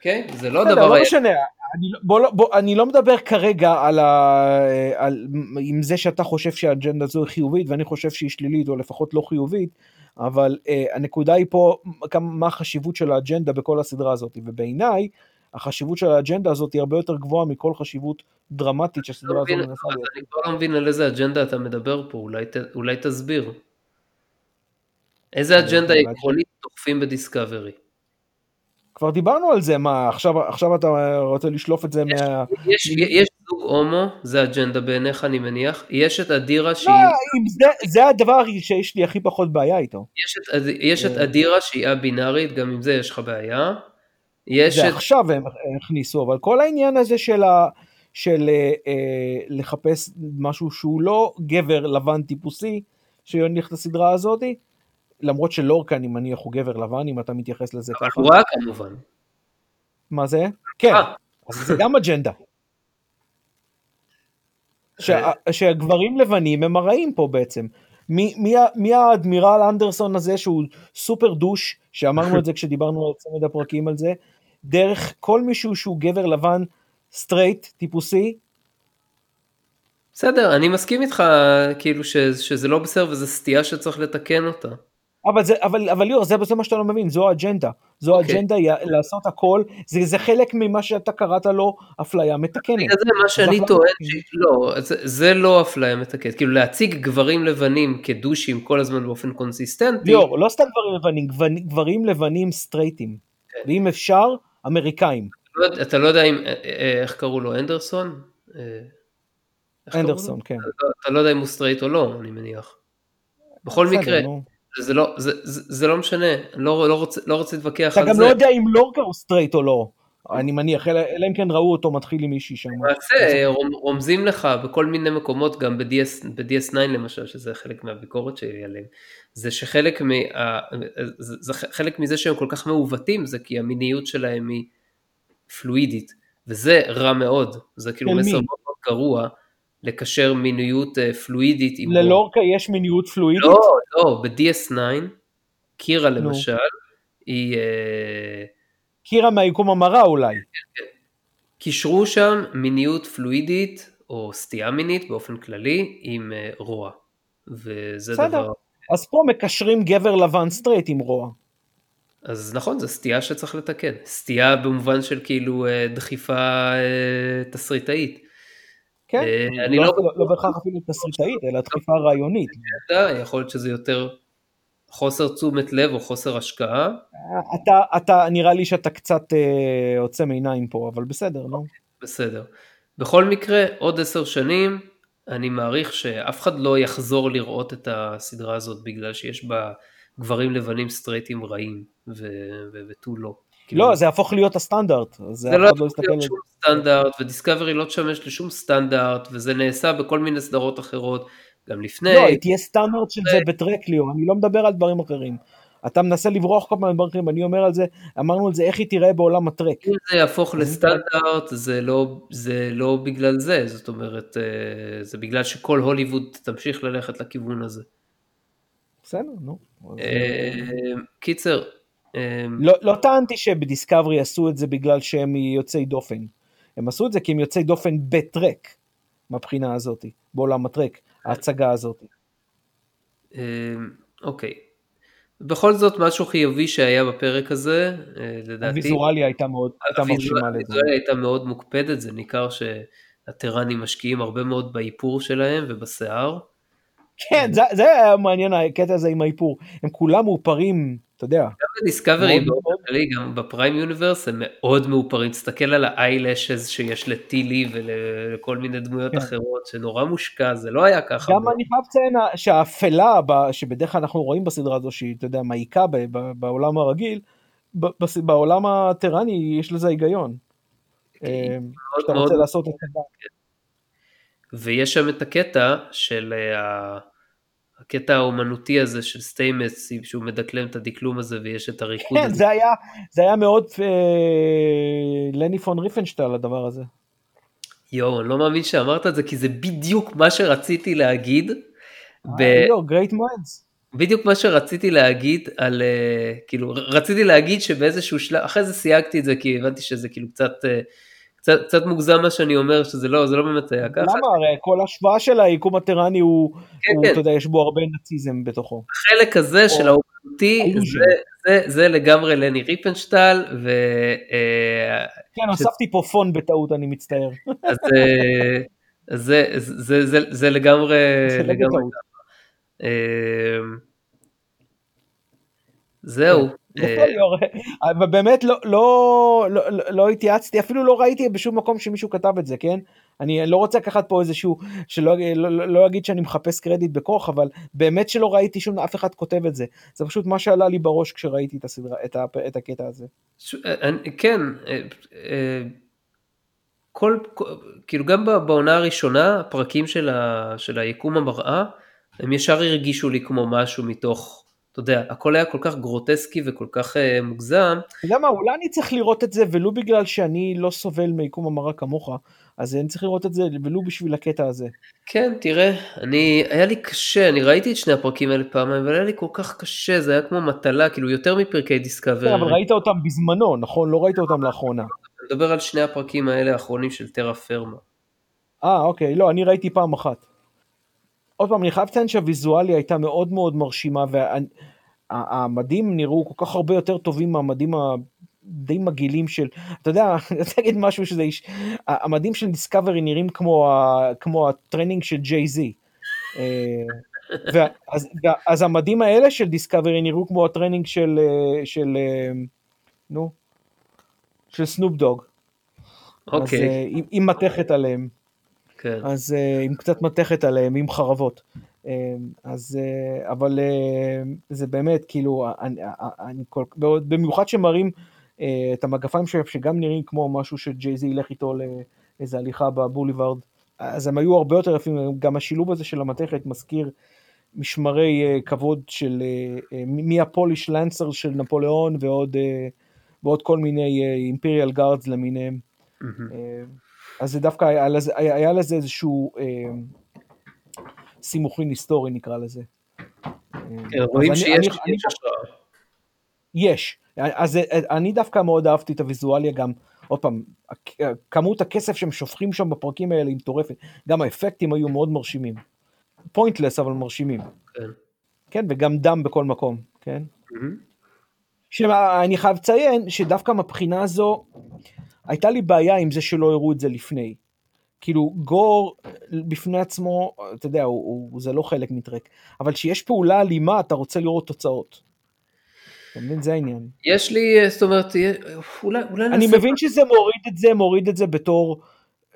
כן? זה לא הדבר
לא. משנה, אני, לא- בוא, לא- בוא, אני לא מדבר כרגע על, ה, על עם זה שאתה חושב שהאג'נדה הזו היא חיובית ואני חושב שהיא שלילית או לפחות לא חיובית, אבל uh, הנקודה היא פה כמה, מה החשיבות של האג'נדה בכל הסדרה הזאת, ובעיניי החשיבות של האג'נדה הזאת היא הרבה יותר גבוהה מכל חשיבות דרמטית
לא
שהסדרה הזו
מבין,
מנסה להיות.
אני כבר לא מבין על איזה אג'נדה אתה מדבר פה, אולי, ת, אולי תסביר. איזה אג'נדה. עקרונית תוקפים בדיסקאברי?
כבר דיברנו על זה, מה עכשיו, עכשיו אתה רוצה לשלוף את זה
יש,
מה...
יש, יש זוג הומו, זה אג'נדה בעיניך אני מניח, יש את אדירה שהיא,
לא, אם זה, זה הדבר שיש לי הכי פחות בעיה איתו.
יש את, יש את
אה.
אדירה שהיא א-בינארית, גם עם זה יש לך בעיה. יש
זה
את,
עכשיו הם הכניסו, אבל כל העניין הזה של, ה, של אה, אה, לחפש משהו שהוא לא גבר לבן טיפוסי, שיוניח לסדרה הזאת, למרות שלורקה אני מניח הוא גבר לבן, אם אתה מתייחס לזה
אבל
ככה.
הוא רע כמובן.
מה זה? כן,
אה,
אז זה גם אג'נדה. שה, שהגברים לבנים הם הרעים פה בעצם. מי, מי, ה- מי האדמירל אנדרסון הזה שהוא סופר דוש, שאמרנו את זה כשדיברנו על צמד הפרקים על זה, דרך כל מישהו שהוא גבר לבן straight, טיפוסי,
בסדר, אני מסכים איתך כאילו ש, שזה לא בסדר וזה סטייה שצריך לתקן אותה.
אבל זה, אבל, אבל ליאור, זה, זה מה שאתה לא מבין, זו האג'נדה. זו
אוקיי.
האג'נדה היא לעשות הכל, זה, זה חלק ממה שאתה קראת לו אפליה מתקנת.
זה מה שאני טוען, לא, זה, זה לא אפליה מתקנת, כאילו להציג גברים לבנים כרשעים כל הזמן באופן consistentי,
ליאור, לא סתם גברים לבנים, גוונים- גברים לבנים סטרייטים.
כן.
ואם אפשר, אמריקאים.
לא אתה לא יודע אם, אה, אה, איך קראו לו, אנדרסון? אה?
אנדרסון, כן.
אתה לא- אתה לא יודע אם הוא straight או לא, אני מניח. בכל מקרה,
נו.
זה לא, זה, זה, זה לא משנה, לא, לא, רוצה, לא רוצה להתווכח
אתה
על
גם
זה.
לא יודע אם לורקה הוא straight או לא. אני מניח, אלא אלא אם כן ראו אותו מתחיל עם מישהי שם.
למעשה רומ- רומזים לך בכל מיני מקומות, גם ב-DS, ב-DS9 למשל, שזה חלק מהביקורת שלי עליהם, זה שחלק מה, זה, זה חלק מזה שהם כל כך מעוותים, זה כי המיניות שלהם היא פלואידית, וזה רע מאוד, זה כאילו מסר מאוד גרוע, לקשר מיניות אה, פלואידית עם...
ללורקה יש מיניות פלואידית?
לא, לא, ב-DS9, קירה. למשל, היא... אה,
קירה מהיקום המרה אולי.
קישרו שם מיניות פלואידית או סטייה מינית באופן כללי עם אה, רוע. וזה
בסדר.
דבר,
אז פה מקשרים גבר לבן straight עם רוע.
אז נכון, זו סטייה שצריך לתקן. סטייה במובן של כאילו דחיפה תסריטאית.
כן?
אה, אני
לא,
לא
לא, לא בהכרח אפילו תסריטאית, אלא דחיפה רעיונית.
יודע, יכול להיות שזה יותר חוסר תשומת לב או חוסר השקעה.
אתה, אתה, נראה לי שאתה קצת אה, עוצם עיניים פה, אבל בסדר, נו.
בסדר. בכל מקרה, עוד עשר שנים, אני מעריך שאף אחד לא יחזור לראות את הסדרה הזאת בגלל שיש בה גברים לבנים סטרייטים רעים ותו לא. כאילו,
לא, זה יהפוך להיות הסטנדרט. זה
לא
לא יסתכל
להיות. שום סטנדרט, ודיסקאברי לא תשמש לשום סטנדרט, וזה נעשה בכל מיני סדרות אחרות, גם לפני.
לא, תהיה סטנדרט של זה בטרק, ליאור, אני לא מדבר על דברים אחרים. אתה מנסה לברוח כל פעם מדברים אחרים, אני אומר על זה, אמרנו על זה, איך היא תיראה בעולם הטרק.
אם זה יהפוך לסטנדרט, זה לא, זה לא בגלל זה, זאת אומרת, אה, זה בגלל שכל הוליווד תמשיך ללכת לכיוון הזה.
בסדר, נו.
אה, קיצר,
לא, לא טענתי שבדיסקאברי עשו את זה בגלל שהם יוצאי דופן. הם עשו את זה כי הם יוצאי דופן בטרק, מהבחינה הזאת, בעולם הטרק, ההצגה הזאת.
אה, אוקיי. בכל זאת משהו חיובי שהיה בפרק הזה, אה, לדעתי,
הוויזואליה הייתה מאוד, הייתה מרשימה לזה.
הוויזואליה הייתה מאוד מוקפדת, זה ניכר שהטראנים משקיעים הרבה מאוד באיפור שלהם ובשיער.
כן, זה היה מעניין הקטע הזה עם האיפור. הם כולם מאופרים, אתה יודע.
גם בדיסקאברי, גם בפריים יוניברס הם מאוד מאופרים, תסתכל על האיילשז שיש לטילי ולכל מיני דמויות
כן.
אחרות, שנורא מושקע, זה לא היה ככה.
גם אני חייב לציין שהאפלה, שבדרך כלל אנחנו רואים בסדרה הזו, שהיא, אתה יודע, מעיקה בעולם הרגיל, בעולם הטרני יש לזה היגיון.
כן,
אה,
מאוד
רוצה לעשות את זה.
ויש שם את הקטע של אה, הקטע האומנותי הזה של סטאמטס, שהוא מדקלם את הדקלום הזה ויש את הריקוד
כן,
הזה.
זה היה, זה היה מאוד אה, לני פון ריפנשטאל הדבר הזה.
יואו, אני לא מאמין שאמרת את זה, כי זה בדיוק מה שרציתי להגיד,
לא, great minds.
בדיוק מה שרציתי להגיד על, כאילו, רציתי להגיד שבאיזשהו שלב, אחרי זה סייגתי את זה כי הבנתי שזה כאילו קצת, קצת, קצת מוגזם מה שאני אומר, שזה לא, זה לא באמת היה ככה.
למה? הרי כל השוואה של היקום הטרני הוא, כן, הוא כן. אתה יודע, יש בו הרבה נאציזם בתוכו.
החלק הזה או... של האומנותי, זה, זה, זה לגמרי לני ריפנשטאל, ו...
כן, ש... הוספתי פה פון בטעות, אני מצטער.
אז זה, זה, זה, זה לגמרי, זה לא לגמרי. אמ, זהו.
אבל באמת לא, לא, לא, לא התייעצתי, אפילו לא ראיתי בשום מקום שמישהו כתב את זה, כן? אני לא רוצה לקחת פה איזשהו, שלא לא, לא אגיד שאני מחפש קרדיט בכוח, אבל באמת שלא ראיתי שום אף אחד כותב את זה. זה פשוט מה שעלה לי בראש כשראיתי את, הסדרה, את, ה, את הקטע הזה.
כן, כל, כאילו גם בעונה הראשונה, הפרקים של, ה, של היקום המראה, הם ישר הרגישו לי כמו משהו מתוך, אתה יודע, הכל היה כל כך גרוטסקי וכל כך uh, מוגזם.
אתה יודע מה, אולי אני צריך לראות את זה ולו בגלל שאני לא סובל מיקום המראה כמוך, אז אני צריך לראות את זה ולו בשביל הקטע הזה.
כן, תראה, אני, היה לי קשה, אני ראיתי את שני הפרקים האלה פעמיים, אבל היה לי כל כך קשה, זה היה כמו מטלה, כאילו יותר מפרקי דיסקאבר.
כן, אבל ראית אותם בזמנו, נכון? לא ראית אותם לאחרונה.
אני מדבר על שני הפרקים האלה האחרונים של terra firma.
אה, אוקיי, לא, אני ראיתי פעם אחת. עוד פעם, אני חייב לציין שהוויזואליה הייתה מאוד מאוד מרשימה, והמדים נראו כל כך הרבה יותר טובים מהמדים הדי מגעילים של, אתה יודע, אני רוצה להגיד משהו שזה איש, המדים של דיסקאברי נראים כמו, כמו הטרנינג של ג'יי זי. אה, אז המדים האלה של דיסקאברי נראו כמו הטרנינג של, אה, של, אה, נו, של סנופ דוג.
אוקיי.
אז עם מתכת עליהם. כן. אז uh, עם קצת מתכת עליהם, עם חרבות. Uh, אז, uh, אבל uh, זה באמת, כאילו, אני, אני כל, במיוחד שמראים uh, את המגפיים שלהם, שגם נראים כמו משהו שג'ייזי ילך איתו לאיזה הליכה בבוליברד, אז הם היו הרבה יותר יפים, גם השילוב הזה של המתכת מזכיר משמרי uh, כבוד של, uh, uh, מהפוליש לנסר של נפוליאון ועוד, uh, ועוד כל מיני אימפריאל גארדס למיניהם. Mm-hmm. אז זה דווקא היה לזה, היה, היה לזה איזשהו אה, סימוכין היסטורי נקרא לזה.
כן, רואים שיש השראה.
יש, אז אני דווקא מאוד אהבתי את הוויזואליה גם, עוד פעם, כמות הכסף שהם שופכים שם בפרקים האלה היא מטורפת, גם האפקטים היו מאוד מרשימים. pointless אבל מרשימים. כן. כן, וגם דם בכל מקום, כן? Mm-hmm. אני חייב לציין שדווקא מבחינה הזו, הייתה לי בעיה עם זה שלא הראו את זה לפני. כאילו gore בפני עצמו, אתה יודע, הוא, הוא, זה לא חלק מטרק, אבל כשיש פעולה אלימה אתה רוצה לראות תוצאות. אתה מבין? זה העניין.
יש לי, זאת אומרת, אולי, אולי
אני נעשה... מבין שזה מוריד את זה, מוריד את זה בתור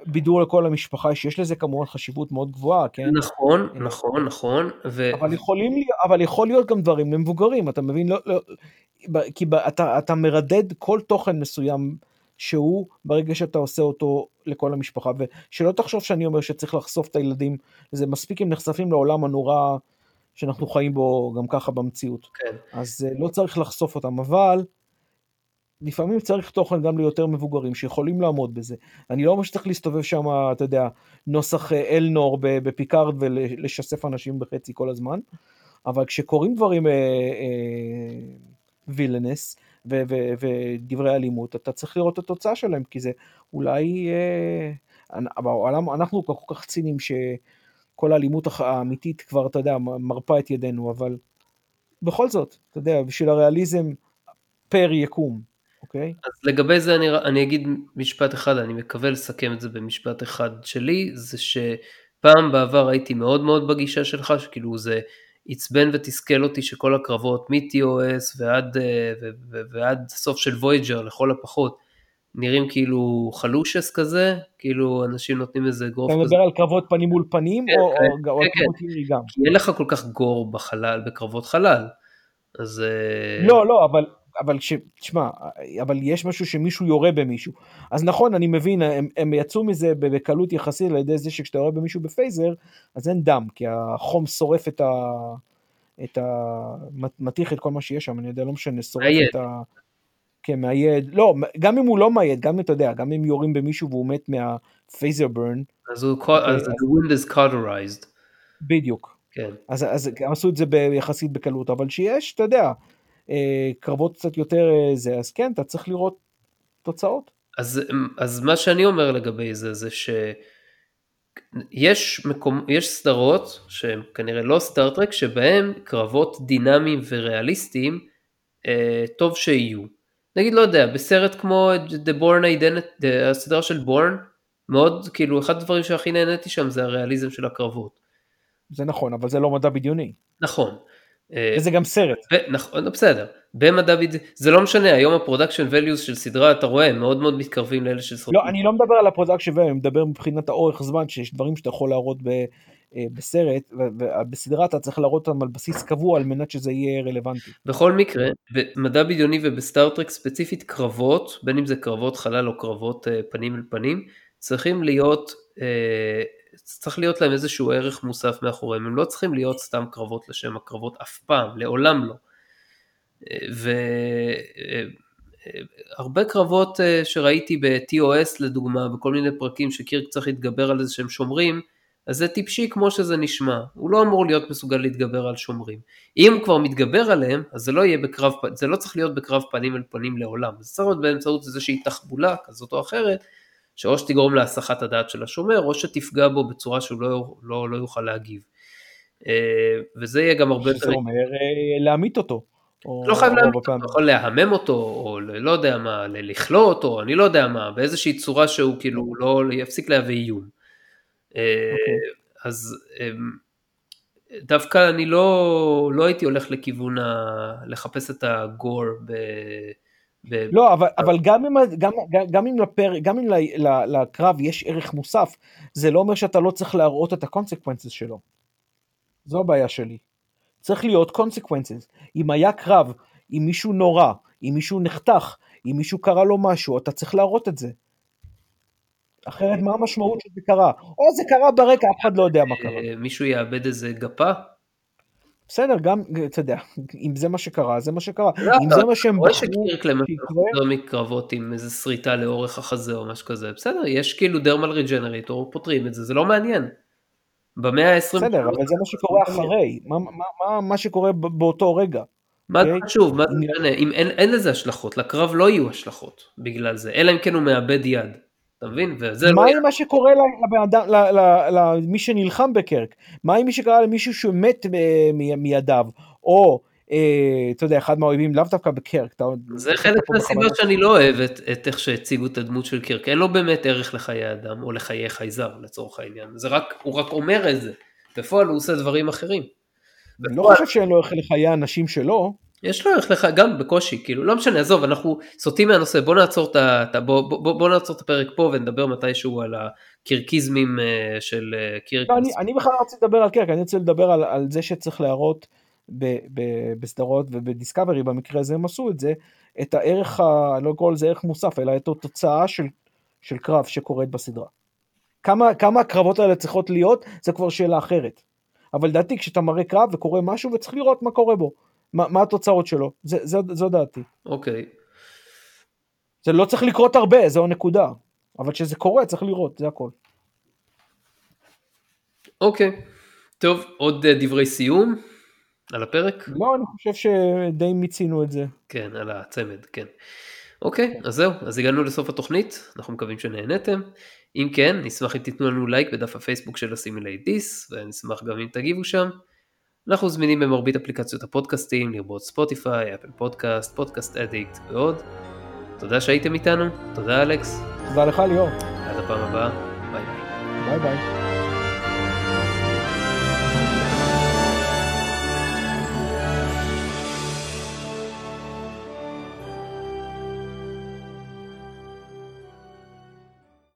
בידור לכל המשפחה, שיש לזה כמובן חשיבות מאוד גבוהה, כן?
נכון, נכון, נכון. ו...
אבל, יכולים, אבל יכול להיות גם דברים למבוגרים, אתה מבין? לא, לא, כי אתה, אתה מרדד כל תוכן מסוים. שהוא ברגע שאתה עושה אותו לכל המשפחה ושלא תחשוב שאני אומר שצריך לחשוף את הילדים זה מספיק הם נחשפים לעולם הנורא שאנחנו חיים בו גם ככה במציאות
כן.
אז אה, לא צריך לחשוף אותם אבל לפעמים צריך תוכן גם ליותר מבוגרים שיכולים לעמוד בזה אני לא אומר שצריך להסתובב שם אתה יודע נוסח אה, אלנור בפיקארד ולשסף אנשים בחצי כל הזמן אבל כשקורים דברים אה, אה, violence ודברי אלימות, אתה צריך לראות את התוצאה שלהם, כי זה אולי... אה, אנחנו כל כך ציניים שכל האלימות האמיתית כבר, אתה יודע, מרפה את ידינו, אבל בכל זאת, אתה יודע, בשביל הריאליזם פר יקום, אוקיי?
אז לגבי זה אני, אני אגיד משפט אחד, אני מקווה לסכם את זה במשפט אחד שלי, זה שפעם בעבר הייתי מאוד מאוד בגישה שלך, שכאילו זה עצבן ותסכל אותי שכל הקרבות מ-TOS ועד, אה, ועד סוף של וויג'ר לכל הפחות נראים כאילו חלושס כזה, כאילו אנשים נותנים איזה גרוף
כזה. אתה מדבר על קרבות פנים מול פנים כן, או, כן, או, כן, או קרבות
כן. גם? כי אין לך כל כך גור בחלל, בקרבות חלל. אז...
אה, לא, לא, אבל אבל ש... תשמע, אבל יש משהו שמישהו יורה במישהו. אז נכון, אני מבין, הם, הם יצאו מזה בקלות יחסית על ידי זה שכשאתה יורה במישהו בפייזר, אז אין דם, כי החום שורף את ה... את ה... מתיך את כל מה שיש שם, אני יודע, לא משנה, שורף את ה... כן, מהיד, לא, גם אם הוא לא מהיד, גם אם אתה יודע, גם אם יורים במישהו והוא מת מהפייזר ברן.
אז הוא, אז the wind is cauterized.
בדיוק.
כן.
אז, אז עשו את זה יחסית בקלות, אבל שיש, אתה יודע, אה, קרבות קצת יותר אה, זה, אז כן, אתה צריך לראות תוצאות.
אז, אז מה שאני אומר לגבי זה, זה שיש מקום, יש סדרות שהן כנראה לא סטארט-טרק, שבהן קרבות דינמיים וריאליסטיים, אה, טוב שיהיו. נגיד, לא יודע, בסרט כמו The Bourne Identity, הסדרה של בורן, מאוד, כאילו, אחד הדברים שהכי נהניתי שם זה הריאליזם של הקרבות.
זה נכון, אבל זה לא מדע בדיוני.
נכון.
וזה גם סרט.
נכון, בסדר. במדע בדיוני, זה לא משנה, היום ה production values של סדרה, אתה רואה, הם מאוד מאוד מתקרבים לאלה של סרטים.
לא, אני לא מדבר על ה production value, אני מדבר מבחינת האורך זמן, שיש דברים שאתה יכול להראות ב, אה, בסרט, ובסדרה אתה צריך להראות אותם על בסיס קבוע על מנת שזה יהיה רלוונטי.
בכל מקרה, במדע בדיוני ובסטארטרק ספציפית קרבות, בין אם זה קרבות חלל או קרבות אה, פנים אל פנים, צריכים להיות, אה, צריך להיות להם איזשהו ערך מוסף מאחוריהם, הם לא צריכים להיות סתם קרבות לשם הקרבות אף פעם, לעולם לא. והרבה קרבות שראיתי ב-TOS לדוגמה, בכל מיני פרקים שקירק צריך להתגבר על איזה שהם שומרים, אז זה טיפשי כמו שזה נשמע, הוא לא אמור להיות מסוגל להתגבר על שומרים. אם הוא כבר מתגבר עליהם, אז זה לא בקרב, זה לא צריך להיות בקרב פנים אל פנים לעולם, זה צריך להיות באמצעות איזושהי תחבולה כזאת או אחרת, שאו שתגרום להסחת הדעת של השומר, או שתפגע בו בצורה שהוא לא, לא, לא יוכל להגיב. אה, וזה יהיה גם הרבה
יותר... שזה אומר אה, להמית אותו.
לא חייב להמית אותו, אתה יכול להמם אותו, או לא יודע מה, לכלוא אותו, אני לא יודע מה, באיזושהי צורה שהוא כאילו לא יפסיק להביא איום. Okay. אה, אוקיי. אז דווקא אני לא, לא הייתי הולך לכיוון ה... לחפש את הגור ב...
לא, אבל, אבל גם אם, גם, גם אם, לפר, גם אם לקרב יש ערך מוסף, זה לא אומר שאתה לא צריך להראות את ה consequences שלו. זו הבעיה שלי. צריך להיות consequences. אם היה קרב, אם מישהו נורא, אם מישהו נחתך, אם מישהו קרה לו משהו, אתה צריך להראות את זה. אחרת מה המשמעות שזה קרה? או זה קרה ברקע, אף אחד לא יודע מה קרה.
אה, מישהו יאבד איזה גפה?
בסדר, גם, אתה יודע, אם זה מה שקרה, זה מה שקרה. לא, אם זה מה שהם
בחרו... רואה שקירק למשל חוזר מקרבות עם איזה שריטה לאורך החזה או משהו כזה, בסדר, יש כאילו דרמל ריג'נרטור, פותרים את זה, זה לא מעניין. במאה ה-20...
בסדר, אבל זה מה שקורה אחרי, מה, מה, מה, מה שקורה באותו רגע.
מה זה אוקיי? חשוב, מה זה משנה, אם אין, אין לזה השלכות, לקרב לא יהיו השלכות בגלל זה, אלא אם כן הוא מאבד יד. אתה מבין? וזה
לא... מה עם מה שקורה למי שנלחם בקרק? מה עם מי שקרה למישהו שמת מידיו? או, אה, אתה יודע, אחד מהאויבים לאו דווקא בקרק.
זה חלק מהסיבות שאני לא אוהב את איך שהציגו את הדמות של קרק. אין לו באמת ערך לחיי אדם, או לחיי חייזר לצורך העניין. זה רק, הוא רק אומר את זה. בפועל הוא עושה דברים אחרים.
אני לא חושב שאין לו ערך לחיי האנשים שלו.
יש לו ערך לך גם בקושי, כאילו, לא משנה, עזוב, אנחנו סוטים מהנושא, בוא נעצור את, ה, בוא, בוא, בוא נעצור את הפרק פה ונדבר מתישהו על הקירקיזמים אה, של אה, קירק.
לא, אני, אני בכלל לא רוצה לדבר על קירק, אני רוצה לדבר על, על זה שצריך להראות בסדרות ובדיסקאברי, במקרה הזה הם עשו את זה, את הערך, ה, לא קורא לזה ערך מוסף, אלא את התוצאה של, של קרב שקורית בסדרה. כמה, כמה הקרבות האלה צריכות להיות, זה כבר שאלה אחרת. אבל לדעתי כשאתה מראה קרב וקורה משהו וצריך לראות מה קורה בו. מה, מה התוצאות שלו, זה, זה, זו דעתי.
אוקיי.
זה לא צריך לקרות הרבה, זו הנקודה. אבל כשזה קורה צריך לראות, זה הכל.
אוקיי. טוב, עוד אה, דברי סיום על הפרק?
לא, אני חושב שדי מיצינו את זה.
כן, על הצמד, כן. אוקיי, אז זהו, אז הגענו לסוף התוכנית, אנחנו מקווים שנהנתם. אם כן, נשמח אם תיתנו לנו לייק בדף הפייסבוק של הסימילי דיס, ונשמח גם אם תגיבו שם. אנחנו זמינים במרבית אפליקציות הפודקאסטים, לרבות ספוטיפיי, אפל פודקאסט, פודקאסט אדיקט ועוד. תודה שהייתם איתנו, תודה אלכס.
תודה לך ליאור.
עד הפעם הבאה, ביי ביי.
ביי ביי.